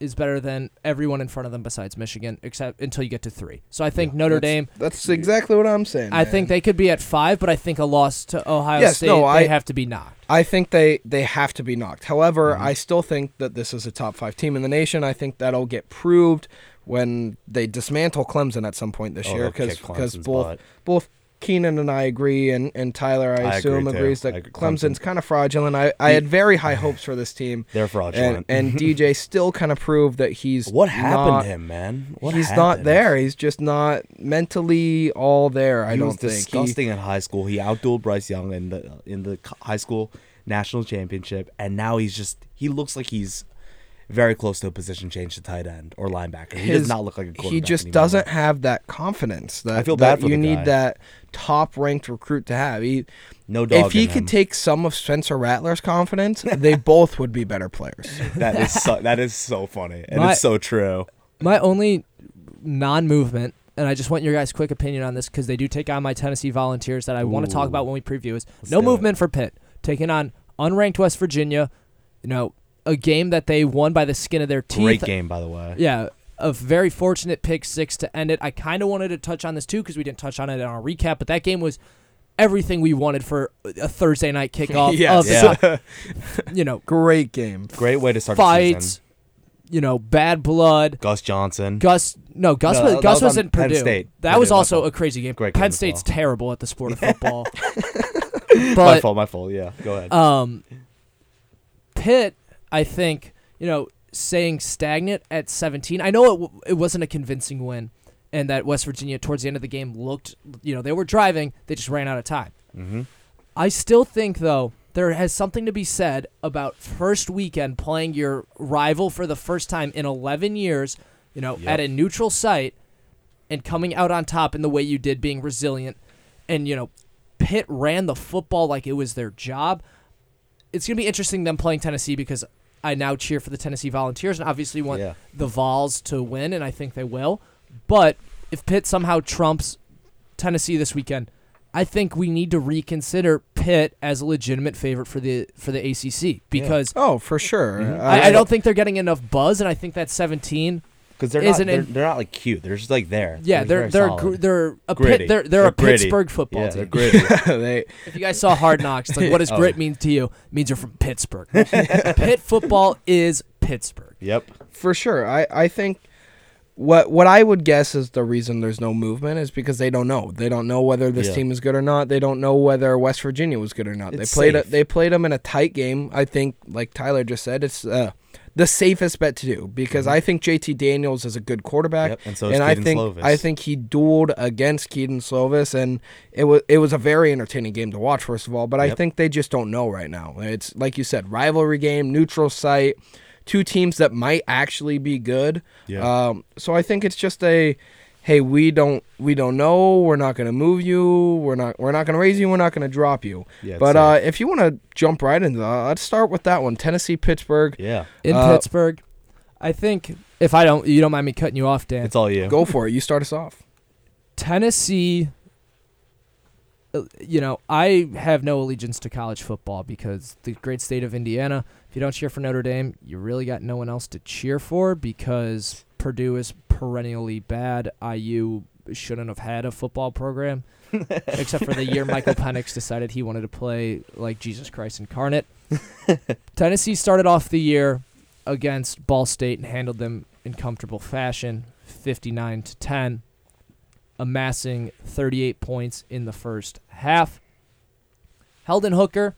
[SPEAKER 6] is better than everyone in front of them besides Michigan, except until you get to three. So I think Notre
[SPEAKER 4] That's-
[SPEAKER 6] Dame.
[SPEAKER 4] That's exactly what I'm saying.
[SPEAKER 6] I think they could be at five, but I think a loss to Ohio
[SPEAKER 4] Yes,
[SPEAKER 6] State,
[SPEAKER 4] no, I-
[SPEAKER 6] they have to be knocked.
[SPEAKER 4] I think they they have to be knocked. However,
[SPEAKER 5] Mm-hmm.
[SPEAKER 4] I still think that this is a top five team in the nation. I think that'll get proved when they dismantle Clemson at some point this
[SPEAKER 5] Oh,
[SPEAKER 4] year
[SPEAKER 5] they'll
[SPEAKER 4] because
[SPEAKER 5] kick
[SPEAKER 4] both
[SPEAKER 5] butt.
[SPEAKER 4] both Keenan and I agree, and, and Tyler I,
[SPEAKER 5] I
[SPEAKER 4] assume
[SPEAKER 5] agree,
[SPEAKER 4] agrees that. Clemson's
[SPEAKER 5] Clemson-
[SPEAKER 4] kind of fraudulent. I, I had very high hopes for this team.
[SPEAKER 5] They're fraudulent.
[SPEAKER 4] and DJ still kind of proved that he's
[SPEAKER 5] what happened
[SPEAKER 4] not-
[SPEAKER 5] to him, man? What
[SPEAKER 4] he's not there. He's just not mentally all there. I
[SPEAKER 5] he
[SPEAKER 4] don't
[SPEAKER 5] was
[SPEAKER 4] think. He-
[SPEAKER 5] disgusting in high school. He outdueled Bryce Young in the in the high school national championship, and now he's just he looks like he's very close to a position change to tight end or linebacker. He does not look like a quarterback.
[SPEAKER 4] He just
[SPEAKER 5] anymore.
[SPEAKER 4] doesn't have that confidence. That
[SPEAKER 5] I feel
[SPEAKER 4] that
[SPEAKER 5] bad for
[SPEAKER 4] you need
[SPEAKER 5] guy.
[SPEAKER 4] that top ranked recruit to have. He,
[SPEAKER 5] No dog
[SPEAKER 4] if he could
[SPEAKER 5] him.
[SPEAKER 4] take some of Spencer Rattler's confidence, they both would be better players.
[SPEAKER 5] that is so, that is so funny and
[SPEAKER 6] My-
[SPEAKER 5] it's so true.
[SPEAKER 6] My only non-movement, and I just want your guys' quick opinion on this because they do take on my Tennessee Volunteers that I want to talk about when we preview. Is
[SPEAKER 5] Let's
[SPEAKER 6] no
[SPEAKER 5] do it.
[SPEAKER 6] movement for Pitt taking on unranked West Virginia. You know, a game that they won by the skin of their teeth.
[SPEAKER 5] Great game, by the way.
[SPEAKER 6] Yeah, a very fortunate pick six to end it. I kind of wanted to touch on this too because we didn't touch on it in our recap, but that game was everything we wanted for a Thursday night kickoff.
[SPEAKER 4] Yes.
[SPEAKER 6] of,
[SPEAKER 5] Yeah.
[SPEAKER 6] you know,
[SPEAKER 4] Great game.
[SPEAKER 5] Great way to start the
[SPEAKER 6] fights.
[SPEAKER 5] season.
[SPEAKER 6] You know, bad blood.
[SPEAKER 5] Gus Johnson.
[SPEAKER 6] Gus, no, Gus
[SPEAKER 5] No,
[SPEAKER 6] was Gus
[SPEAKER 5] was
[SPEAKER 6] was, in Purdue.
[SPEAKER 5] State.
[SPEAKER 6] That
[SPEAKER 5] Purdue,
[SPEAKER 6] was also a crazy game.
[SPEAKER 5] Great
[SPEAKER 6] Penn
[SPEAKER 5] as
[SPEAKER 6] State's
[SPEAKER 5] well.
[SPEAKER 6] terrible at the sport of football.
[SPEAKER 5] my fault. My fault. Yeah. Go ahead.
[SPEAKER 6] um, Pitt, I think you know, saying stagnant at 17. I know it w- it wasn't a convincing win, and that West Virginia towards the end of the game looked, you know, they were driving, they just ran out of time.
[SPEAKER 5] mm-hmm.
[SPEAKER 6] I still think though there has something to be said about first weekend playing your rival for the first time in 11 years, you know,
[SPEAKER 5] Yep.
[SPEAKER 6] at a neutral site and coming out on top in the way you did being resilient and you know Pitt ran the football like it was their job. It's going to be interesting them playing Tennessee because I now cheer for the Tennessee Volunteers and obviously want
[SPEAKER 5] Yeah.
[SPEAKER 6] the Vols to win and I think they will. But if Pitt somehow trumps Tennessee this weekend, I think we need to reconsider Pitt as a legitimate favorite for the for the ACC because
[SPEAKER 4] Oh, for sure.
[SPEAKER 5] Mhm.
[SPEAKER 4] Uh,
[SPEAKER 6] I, I don't think they're getting enough buzz, and I think that 17.
[SPEAKER 5] Because they're not. They're,
[SPEAKER 6] it-
[SPEAKER 5] they're not like cute. They're just like there.
[SPEAKER 6] Yeah, they're
[SPEAKER 5] very
[SPEAKER 6] they're gr- they're a
[SPEAKER 5] Gritty.
[SPEAKER 6] Pitt, they're they're,
[SPEAKER 5] They're
[SPEAKER 6] a
[SPEAKER 5] gritty.
[SPEAKER 6] Pittsburgh football
[SPEAKER 5] yeah,
[SPEAKER 6] team.
[SPEAKER 5] they're gritty.
[SPEAKER 4] they
[SPEAKER 6] If you guys saw Hard Knocks, like what does
[SPEAKER 5] Oh.
[SPEAKER 6] grit mean to you? It means you're from Pittsburgh. Pitt football is Pittsburgh.
[SPEAKER 5] yep.
[SPEAKER 4] for sure. I, I think what what I would guess is the reason there's no movement is because they don't know. They don't know whether this
[SPEAKER 5] Yeah.
[SPEAKER 4] team is good or not. They don't know whether West Virginia was good or not.
[SPEAKER 5] It's
[SPEAKER 4] they played
[SPEAKER 5] safe.
[SPEAKER 4] they played them in a tight game. I think, like Tyler just said, it's uh, the safest bet to do because I think JT Daniels is a good quarterback,
[SPEAKER 5] Mm-hmm. Yep, and so is
[SPEAKER 4] I
[SPEAKER 5] Kedon
[SPEAKER 4] think
[SPEAKER 5] Slovis.
[SPEAKER 4] I think he dueled against Kedon Slovis, and it was it was a very entertaining game to watch. First of all, but I think they just don't know right now. It's like you said, rivalry game, neutral site, two teams that might actually be good.
[SPEAKER 5] Yeah.
[SPEAKER 4] Um, so I think it's just a, hey, we don't we don't know. We're not gonna move you. We're not we're not gonna raise you. We're not gonna drop you.
[SPEAKER 5] Yeah,
[SPEAKER 4] but uh, if you want to jump right into that, let's start with that one. Tennessee Pittsburgh.
[SPEAKER 5] Yeah.
[SPEAKER 6] In
[SPEAKER 4] Uh,
[SPEAKER 6] Pittsburgh, I think if I don't, you don't mind me cutting you off, Dan.
[SPEAKER 5] It's all you.
[SPEAKER 4] Go for it. You start us off.
[SPEAKER 6] Tennessee, you know, I have no allegiance to college football because the great state of Indiana, if you don't cheer for Notre Dame, you really got no one else to cheer for because Purdue is perennially bad. IU shouldn't have had a football program, except for the year Michael Penix decided he wanted to play like Jesus Christ incarnate. Tennessee started off the year against Ball State and handled them in comfortable fashion, 59 to 10 amassing 38 points in the first half. Hendon Hooker,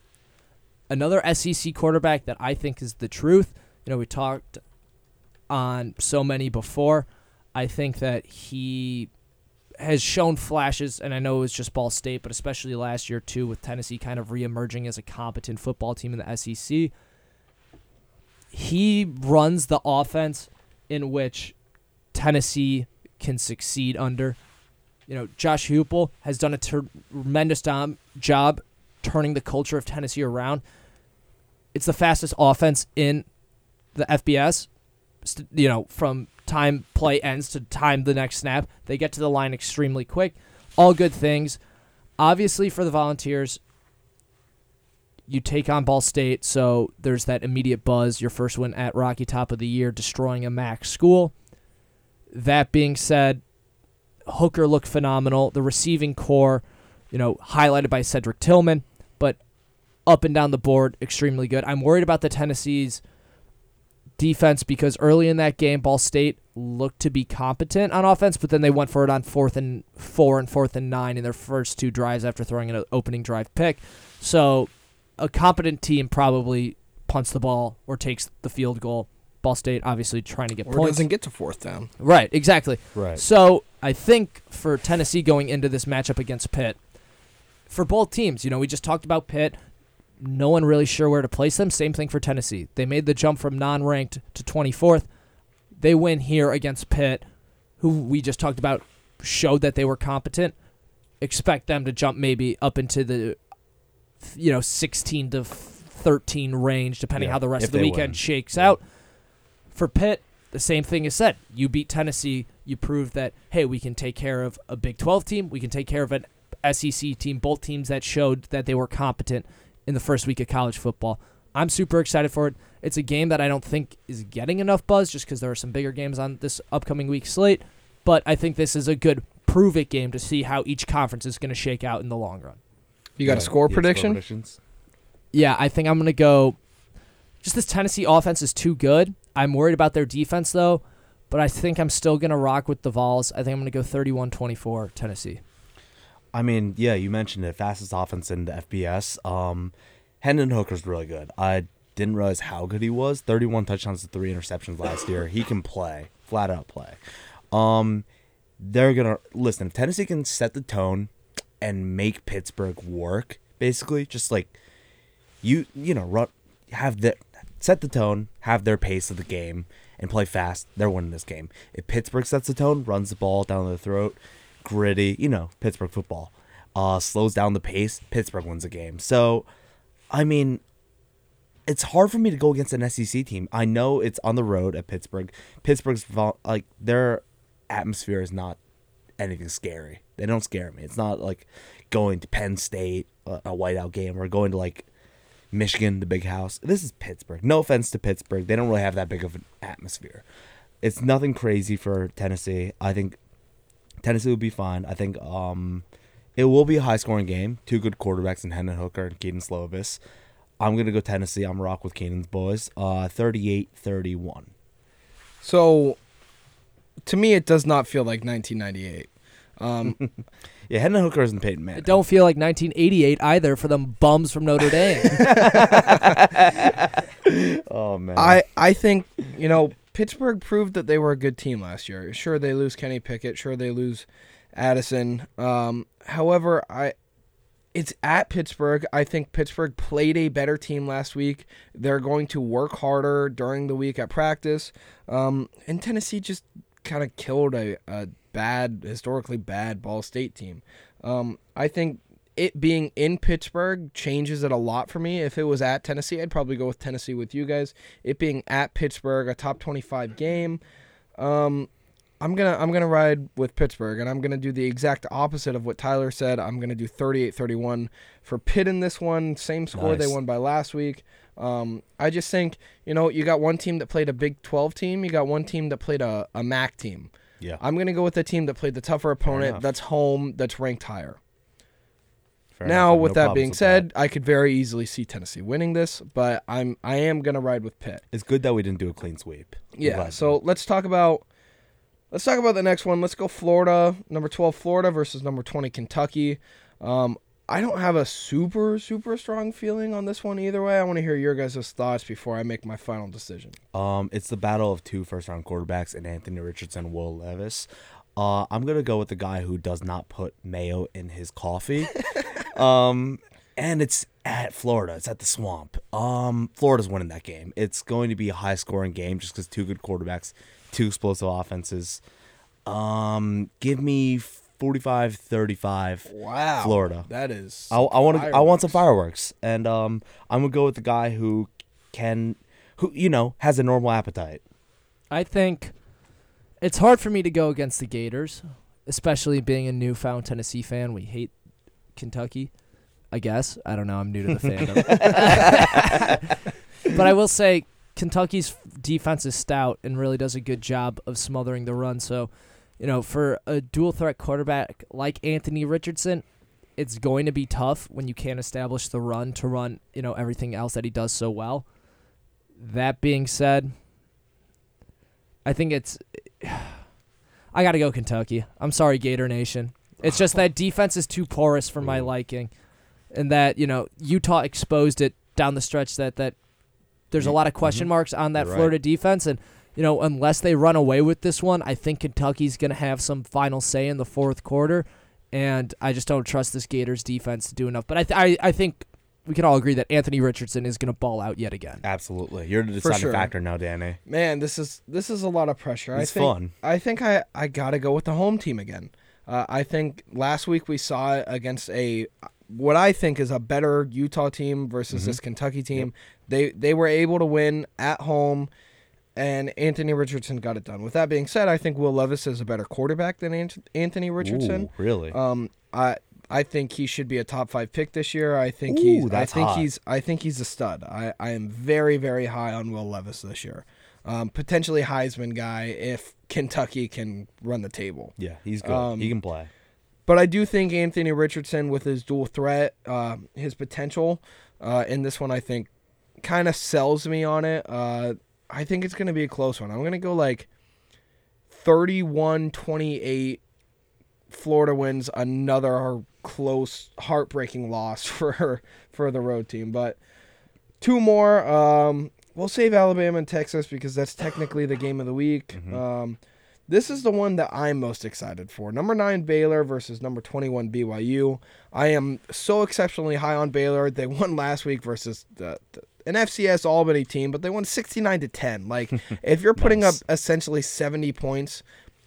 [SPEAKER 6] another SEC quarterback that I think is the truth. You know, we talked on so many before. I think that he has shown flashes, and I know it was just Ball State, but especially last year too, with Tennessee kind of reemerging as a competent football team in the SEC. He runs the offense in which Tennessee can succeed under. You know, Josh Heupel has done a tremendous dom- job turning the culture of Tennessee around. It's the fastest offense in the FBS. You know, from time play ends to time the next snap, they get to the line extremely quick. All good things. Obviously, for the Volunteers, you take on Ball State, so there's that immediate buzz. Your first win at Rocky Top of the year, destroying a MAC school. That being said, Hooker looked phenomenal. The receiving corps, you know, highlighted by Cedric Tillman, but up and down the board, extremely good. I'm worried about the Tennessee's defense because early in that game, Ball State looked to be competent on offense, but then they went for it on fourth and four and fourth and nine in their first two drives after throwing an opening drive pick. So a competent team probably punts the ball or takes the field goal. Ball State obviously trying to get
[SPEAKER 4] Or
[SPEAKER 6] points.
[SPEAKER 4] doesn't get to fourth down.
[SPEAKER 6] Right, exactly.
[SPEAKER 5] Right.
[SPEAKER 6] So I think for Tennessee going into this matchup against Pitt, for both teams, you know, we just talked about Pitt. No one really sure where to place them. Same thing for Tennessee. They made the jump from non-ranked to 24th. They win here against Pitt, who we just talked about showed that they were competent. Expect them to jump maybe up into the, you know, 16 to 13 range, depending
[SPEAKER 5] Yeah,
[SPEAKER 6] how the rest of the weekend
[SPEAKER 5] win.
[SPEAKER 6] shakes
[SPEAKER 5] Yeah.
[SPEAKER 6] out. For Pitt, the same thing is said. You beat Tennessee. You prove that hey, we can take care of a Big 12 team. We can take care of an SEC team. Both teams that showed that they were competent in the first week of college football. I'm super excited for it. It's a game that I don't think is getting enough buzz just because there are some bigger games on this upcoming week slate. But I think this is a good prove it game to see how each conference is going to shake out in the long run.
[SPEAKER 4] You got a score
[SPEAKER 5] yeah,
[SPEAKER 4] prediction?
[SPEAKER 5] predictions.
[SPEAKER 6] Yeah, I think I'm going to go. Just this Tennessee offense is too good. I'm worried about their defense, though, but I think I'm still going to rock with the Vols. I think I'm going to go 31 24 Tennessee.
[SPEAKER 5] I mean, yeah, you mentioned it. Fastest offense in the FBS. Um, Hendon Hooker's really good. I didn't realize how good he was. 31 touchdowns to three interceptions last year. He can play, flat out play. Um, they're gonna listen. If Tennessee can set the tone and make Pittsburgh work, basically, just like you, you know, run, have the set the tone, have their pace of the game, and play fast. They're winning this game. If Pittsburgh sets the tone, runs the ball down their throat, gritty, you know, Pittsburgh football, uh, slows down the pace, Pittsburgh wins the game. So, I mean, it's hard for me to go against an SEC team. I know it's on the road at Pittsburgh. Pittsburgh's like their atmosphere is not anything scary. They don't scare me. It's not like going to Penn State, a, a whiteout game, or going to like Michigan, the big house. This is Pittsburgh. No offense to Pittsburgh. They don't really have that big of an atmosphere. It's nothing crazy for Tennessee. I think Tennessee will be fine. I think um it will be a high scoring game. Two good quarterbacks in Hendon Hooker and Kedon Slovis. I'm gonna go Tennessee. I'm rock with Keenan's boys. Uh 38-31.
[SPEAKER 4] So, to me, it does not feel like 1998. Um,
[SPEAKER 5] Yeah, Hendon Hooker isn't Peyton Manning.
[SPEAKER 6] It don't feel like 1988 either for them bums from Notre Dame.
[SPEAKER 5] Oh man.
[SPEAKER 4] I I think you know Pittsburgh proved that they were a good team last year. Sure, they lose Kenny Pickett. Sure, they lose Addison. Um, however, I it's at Pittsburgh. I think Pittsburgh played a better team last week. They're going to work harder during the week at practice. Um, and Tennessee just kind of killed a, a bad, historically bad Ball State team. Um, I think it being in Pittsburgh changes it a lot for me. If it was at Tennessee, I'd probably go with Tennessee with you guys. It being at Pittsburgh, a top 25 game, um, I'm gonna I'm gonna ride with Pittsburgh, and I'm gonna do the exact opposite of what Tyler said. I'm gonna do 38-31 for Pitt in this one. Same score they won by last week. Um, I just think you know you got one team that played a Big 12 team, you got one team that played a, a MAC team.
[SPEAKER 5] yeah.
[SPEAKER 4] I'm gonna go with the team that played the tougher opponent, that's home, that's ranked higher.
[SPEAKER 5] Fair
[SPEAKER 4] now,
[SPEAKER 5] enough.
[SPEAKER 4] with
[SPEAKER 5] No
[SPEAKER 4] that being
[SPEAKER 5] with
[SPEAKER 4] said, I could very easily see Tennessee winning this, but I'm I am gonna ride with Pitt.
[SPEAKER 5] it's good that we didn't do a clean sweep. I'm
[SPEAKER 4] Yeah. So let's talk about let's talk about the next one. Let's go Florida, number twelve Florida versus number twenty Kentucky. Um, I don't have a super super strong feeling on this one either way. I want to hear your guys' thoughts before I make my final decision.
[SPEAKER 5] Um, it's the battle of two first round quarterbacks in Anthony Richardson, and Will Levis. Uh, I'm gonna go with the guy who does not put mayo in his coffee. um, and it's at Florida. It's at the Swamp. Um, Florida's winning that game. It's going to be a high scoring game just because two good quarterbacks, two explosive offenses. Um, give me 45-35.
[SPEAKER 4] Wow,
[SPEAKER 5] Florida.
[SPEAKER 4] That is.
[SPEAKER 5] I, I want to. I want some
[SPEAKER 4] fireworks.
[SPEAKER 5] fireworks, and um, I'm gonna go with the guy who can, who you know has a normal appetite.
[SPEAKER 6] I think it's hard for me to go against the Gators, especially being a newfound Tennessee fan. We hate Kentucky, I guess. I don't know. I'm new to the fandom. but I will say Kentucky's defense is stout and really does a good job of smothering the run. So, you know, for a dual threat quarterback like Anthony Richardson, it's going to be tough when you can't establish the run to run, you know, everything else that he does so well. That being said, I think it's I got to go Kentucky. I'm sorry Gator Nation. It's just that defense is too porous for my liking and that, you know, Utah exposed it down the stretch that that there's a lot of question mm-hmm. marks on that
[SPEAKER 5] You're right.
[SPEAKER 6] Florida defense and you know, unless they run away with this one, I think Kentucky's going to have some final say in the fourth quarter and I just don't trust this Gators defense to do enough. But I th- I, I think we can all agree that Anthony Richardson is going to ball out yet again.
[SPEAKER 5] Absolutely, you're the deciding
[SPEAKER 4] sure.
[SPEAKER 5] factor now, Danny.
[SPEAKER 4] Man, this is this is a lot of pressure.
[SPEAKER 5] It's
[SPEAKER 4] I think,
[SPEAKER 5] fun.
[SPEAKER 4] I think I I gotta go with the home team again. Uh, I think last week we saw it against a what I think is a better Utah team versus
[SPEAKER 5] Mm-hmm.
[SPEAKER 4] this Kentucky team. They they were able to win at home, and Anthony Richardson got it done. With that being said, I think Will Levis is a better quarterback than Ant- Anthony Richardson.
[SPEAKER 5] Ooh, really?
[SPEAKER 4] Um, I I think he should be a top five pick this year. I think
[SPEAKER 5] Ooh,
[SPEAKER 4] he's I think
[SPEAKER 5] hot.
[SPEAKER 4] he's I think he's a stud. I, I am very very high on Will Levis this year. Um, potentially Heisman guy if Kentucky can run the table.
[SPEAKER 5] yeah, he's good.
[SPEAKER 4] um,
[SPEAKER 5] he can play.
[SPEAKER 4] But I do think Anthony Richardson, with his dual threat, uh, his potential uh, in this one, I think kind of sells me on it. Uh, I think it's going to be a close one. I'm going to go like 31 28. Florida wins another close, heartbreaking loss for for the road team. But two more. Um, we'll save Alabama and Texas because that's technically the game of the week. Um, this is the one that I'm most excited for. Number nine Baylor versus number 21 BYU. I am so exceptionally high on Baylor. They won last week versus the, the an FCS Albany team, but they won 69 to 10. Like if you're putting
[SPEAKER 5] Nice.
[SPEAKER 4] up essentially 70 points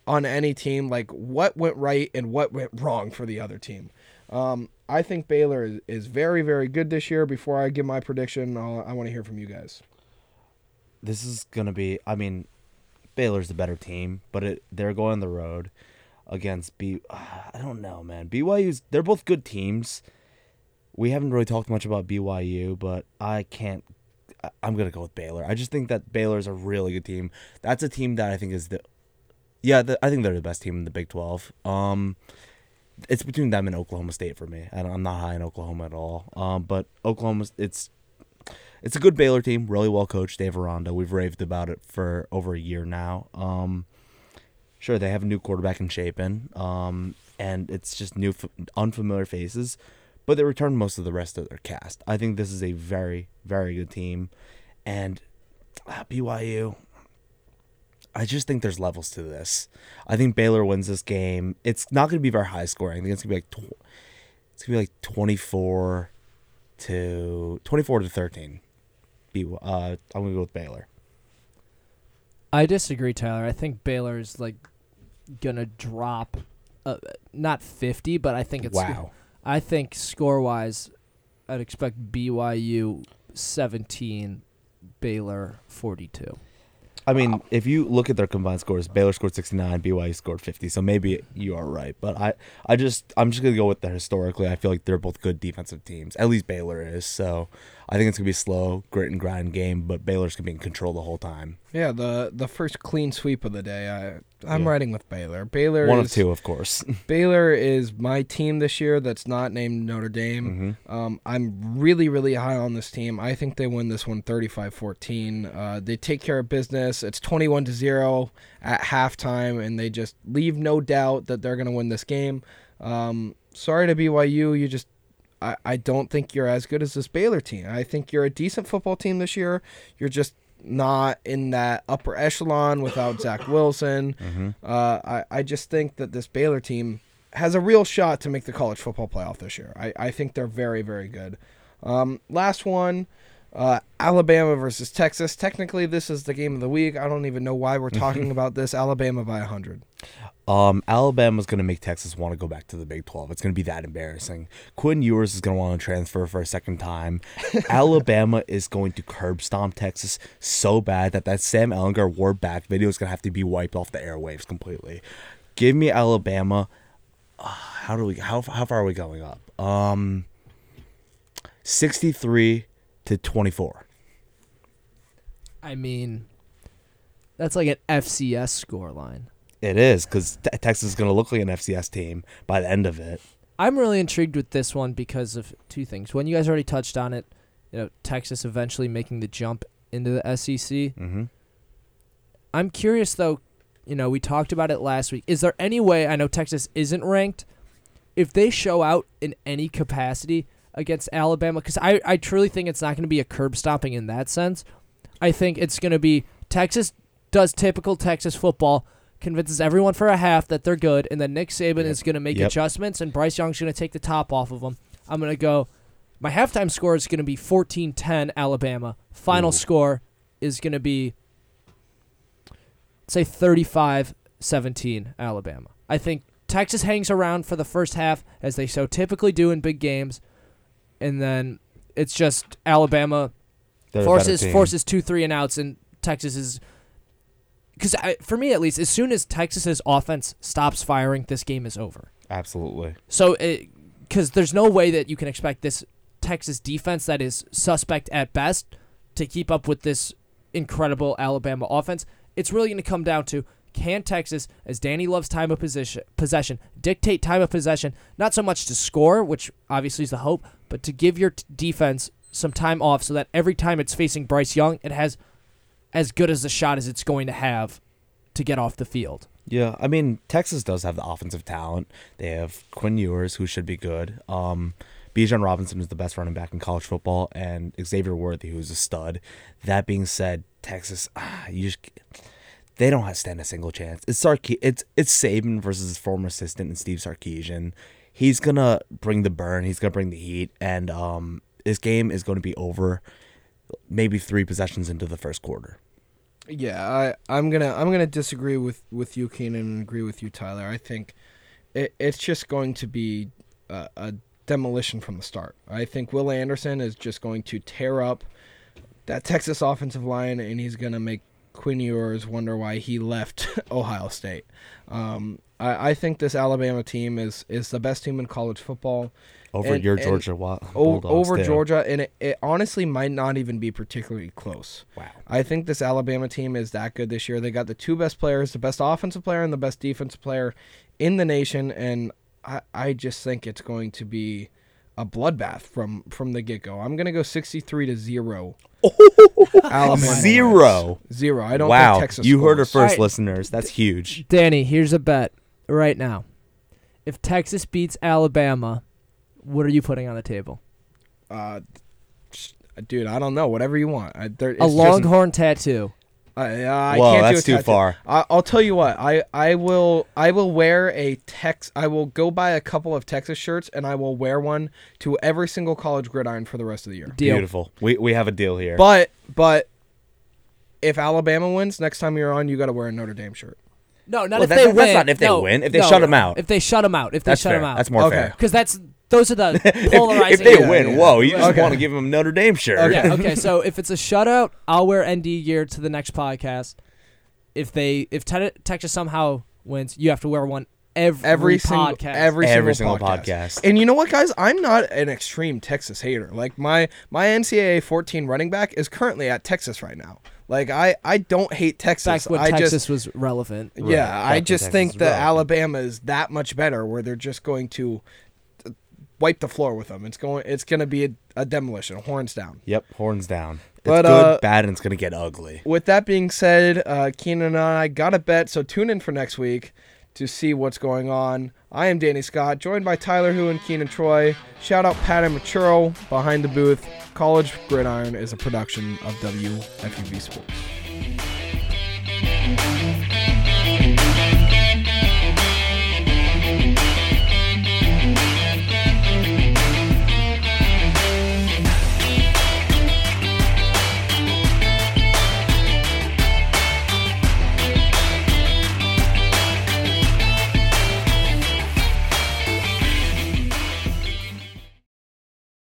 [SPEAKER 4] on any team, like what went right and what went wrong for the other team. Um, I think Baylor is, is very, very good this year. Before I give my prediction, I'll, I want to hear from you guys.
[SPEAKER 5] This is gonna be. I mean, Baylor's the better team, but it, they're going the road against B. I don't know, man. BYU's. They're both good teams. We haven't really talked much about BYU, but I can't. I'm gonna go with Baylor. I just think that Baylor's a really good team. That's a team that I think is the. Yeah, the, I think they're the best team in the Big Twelve. Um, it's between them and Oklahoma State for me. I I'm not high in Oklahoma at all. Um, but Oklahoma, it's it's a good Baylor team, really well coached. Dave Aranda, we've raved about it for over a year now. Um, sure, they have a new quarterback in Shapen, um, and it's just new, unfamiliar faces, but they return most of the rest of their cast. I think this is a very, very good team, and uh, BYU. I just think there's levels to this. I think Baylor wins this game. It's not going to be very high scoring. I think it's going to be like tw- it's going to be like 24 to 24 to 13. Be uh I'm going to go with Baylor.
[SPEAKER 6] I disagree, Tyler. I think Baylor is like gonna drop, uh, not fifty, but I think it's.
[SPEAKER 5] Wow.
[SPEAKER 6] I think score wise, I'd expect BYU seventeen, Baylor forty two.
[SPEAKER 5] I mean, if you look at their combined scores, Baylor scored 69, BYU scored 50. So maybe you are right, but I I just I'm just going to go with the historically. I feel like they're both good defensive teams. At least Baylor is. So I think it's going to be slow, grit and grind game, but Baylor's going to be in control the whole time.
[SPEAKER 4] Yeah, the the first clean sweep of the day. I I'm
[SPEAKER 5] Yeah.
[SPEAKER 4] riding with Baylor. Baylor
[SPEAKER 5] One
[SPEAKER 4] is,
[SPEAKER 5] of two, of course.
[SPEAKER 4] Baylor is my team this year. That's not named Notre Dame. Um, I'm really really high on this team. I think they win this one 35-14. Uh, they take care of business. It's 21 to zero at halftime, and they just leave no doubt that they're gonna win this game. Um, sorry to BYU. You just I, I don't think you're as good as this Baylor team. I think you're a decent football team this year. You're just not in that upper echelon without Zach Wilson. Uh, I, I just think that this Baylor team has a real shot to make the college football playoff this year. I, I think they're very, very good. Um, last one, uh, Alabama versus Texas. Technically, this is the game of the week. I don't even know why we're talking about this. Alabama by 100.
[SPEAKER 5] Um, Alabama's going to make Texas want to go back to the Big 12. It's going to be that embarrassing. Quinn Ewers is going to want to transfer for a second time. Alabama is going to curb stomp Texas so bad that that Sam Ehlinger war back video is going to have to be wiped off the airwaves completely. Give me Alabama. Uh, how do we how how far are we going up? Um 63 to 24.
[SPEAKER 6] I mean, that's like an FCS scoreline.
[SPEAKER 5] It is cuz Texas is going to look like an FCS team by the end of it.
[SPEAKER 6] I'm really intrigued with this one because of two things. One, you guys already touched on it. You know, Texas eventually making the jump into the SEC.
[SPEAKER 5] Mhm.
[SPEAKER 6] I'm curious though. You know, we talked about it last week. Is there any way? I know Texas isn't ranked. If they show out in any capacity against Alabama, because I, I truly think it's not going to be a curb stomping in that sense. I think it's going to be Texas does typical Texas football, convinces everyone for a half that they're good, and then Nick Saban is going to make
[SPEAKER 5] Yep.
[SPEAKER 6] adjustments, and Bryce Young's going to take the top off of them. I'm going to go. My halftime score is going to be 14-10 Alabama. Final
[SPEAKER 5] Ooh.
[SPEAKER 6] score is going to be say 35-17 Alabama. I think Texas hangs around for the first half as they so typically do in big games, and then it's just Alabama
[SPEAKER 5] They're
[SPEAKER 6] forces forces two three and outs, and Texas is because for me at least, as soon as Texas's offense stops firing, this game is over.
[SPEAKER 5] Absolutely.
[SPEAKER 6] So, eh, because there's no way that you can expect this Texas defense that is suspect at best to keep up with this incredible Alabama offense. It's really going to come down to can Texas, as Danny loves time of position, possession, dictate time of possession, not so much to score, which obviously is the hope, but to give your t- defense some time off so that every time it's facing Bryce Young, it has as good as a shot as it's going to have to get off the field.
[SPEAKER 5] Yeah, I mean Texas does have the offensive talent. They have Quinn Ewers, who should be good. Um, Bijan Robinson is the best running back in college football, and Xavier Worthy, who's a stud. That being said, Texas, ah, you just they don't have stand a single chance. It's Sarke- it's it's Saban versus his former assistant and Steve Sarkisian. He's gonna bring the burn. He's gonna bring the heat, and um, this game is going to be over. Maybe three possessions into the first quarter.
[SPEAKER 4] Yeah, I I'm gonna I'm gonna disagree with with you, Keenan, and agree with you, Tyler. I think it, it's just going to be a, a demolition from the start. I think Will Anderson is just going to tear up that Texas offensive line, and he's gonna make Quinn Ewers wonder why he left Ohio State. Um, I, I think this Alabama team is is the best team in college football.
[SPEAKER 5] Over
[SPEAKER 4] And-
[SPEAKER 5] your
[SPEAKER 4] and
[SPEAKER 5] Georgia Wa- Bulldogs,
[SPEAKER 4] over
[SPEAKER 5] too.
[SPEAKER 4] Georgia, and it, it honestly might not even be particularly close.
[SPEAKER 5] Wow.
[SPEAKER 4] I think this Alabama team is that good this year. They got the two best players, the best offensive player and the best defensive player in the nation, and I, I just think it's going to be a bloodbath from from the get go. I'm gonna go 63 to zero. Alabama
[SPEAKER 5] Zero.
[SPEAKER 4] wins. zero. I don't
[SPEAKER 5] wow,
[SPEAKER 4] think Texas.
[SPEAKER 5] you heard it
[SPEAKER 4] scores.
[SPEAKER 5] first,
[SPEAKER 6] Alright.
[SPEAKER 5] listeners. That's huge.
[SPEAKER 6] Danny, here's a bet right now. If Texas beats Alabama, what are you putting on the table?
[SPEAKER 4] Uh, dude, I don't know. Whatever you want. I, there,
[SPEAKER 6] A
[SPEAKER 4] it's just-
[SPEAKER 6] longhorn tattoo.
[SPEAKER 4] I, uh, I
[SPEAKER 5] Whoa,
[SPEAKER 4] can't
[SPEAKER 5] that's
[SPEAKER 4] do a
[SPEAKER 5] too far.
[SPEAKER 4] I, I'll tell you what. I, I will I will wear a Tex. I will go buy a couple of Texas shirts and I will wear one to every single college gridiron for the rest of the year.
[SPEAKER 6] Deal.
[SPEAKER 5] Beautiful. We we have a deal here.
[SPEAKER 4] But but if Alabama wins next time you're on, you got to wear a Notre Dame shirt.
[SPEAKER 6] No, not
[SPEAKER 5] Well,
[SPEAKER 6] if
[SPEAKER 5] that-
[SPEAKER 6] they
[SPEAKER 5] that's
[SPEAKER 6] win.
[SPEAKER 5] not if they
[SPEAKER 6] No,
[SPEAKER 5] win, if they
[SPEAKER 6] no,
[SPEAKER 5] shut 'em out.
[SPEAKER 6] If they shut them out. If they
[SPEAKER 5] That's
[SPEAKER 6] shut
[SPEAKER 5] fair.
[SPEAKER 6] them out.
[SPEAKER 5] That's more
[SPEAKER 4] Okay.
[SPEAKER 5] fair.
[SPEAKER 6] Because that's those are the
[SPEAKER 5] If,
[SPEAKER 6] polarizing.
[SPEAKER 5] if they
[SPEAKER 4] Yeah,
[SPEAKER 5] win,
[SPEAKER 4] yeah.
[SPEAKER 5] whoa, you just
[SPEAKER 4] Okay.
[SPEAKER 5] want to give them a Notre Dame shirt.
[SPEAKER 6] yeah. Okay. So if it's a shutout, I'll wear ND gear to the next podcast. If they if Te- Texas somehow wins, you have to wear one every,
[SPEAKER 4] Every single
[SPEAKER 6] podcast.
[SPEAKER 4] every,
[SPEAKER 5] Every
[SPEAKER 4] single,
[SPEAKER 5] single
[SPEAKER 4] podcast.
[SPEAKER 5] podcast.
[SPEAKER 4] And you know what, guys? I'm not an extreme Texas hater. Like my my NCAA 14 running back is currently at Texas right now. Like I I don't hate Texas.
[SPEAKER 6] back when
[SPEAKER 4] I
[SPEAKER 6] Texas
[SPEAKER 4] just
[SPEAKER 6] was relevant.
[SPEAKER 4] Yeah,
[SPEAKER 5] Right,
[SPEAKER 4] I just
[SPEAKER 5] Texas
[SPEAKER 4] think that. Alabama is that much better, where they're just going to wipe the floor with them. It's going. It's going to be a, a, demolition. Horns down.
[SPEAKER 5] Yep, horns down. It's
[SPEAKER 4] but,
[SPEAKER 5] good,
[SPEAKER 4] uh,
[SPEAKER 5] bad, and it's going to get ugly.
[SPEAKER 4] With that being said, uh, Keenan and I got a bet, so tune in for next week to see what's going on. I am Danny Scott, joined by Tyler who and Keenan Troy. Shout out Pat and Maturo behind the booth. College Gridiron is a production of WFUV Sports.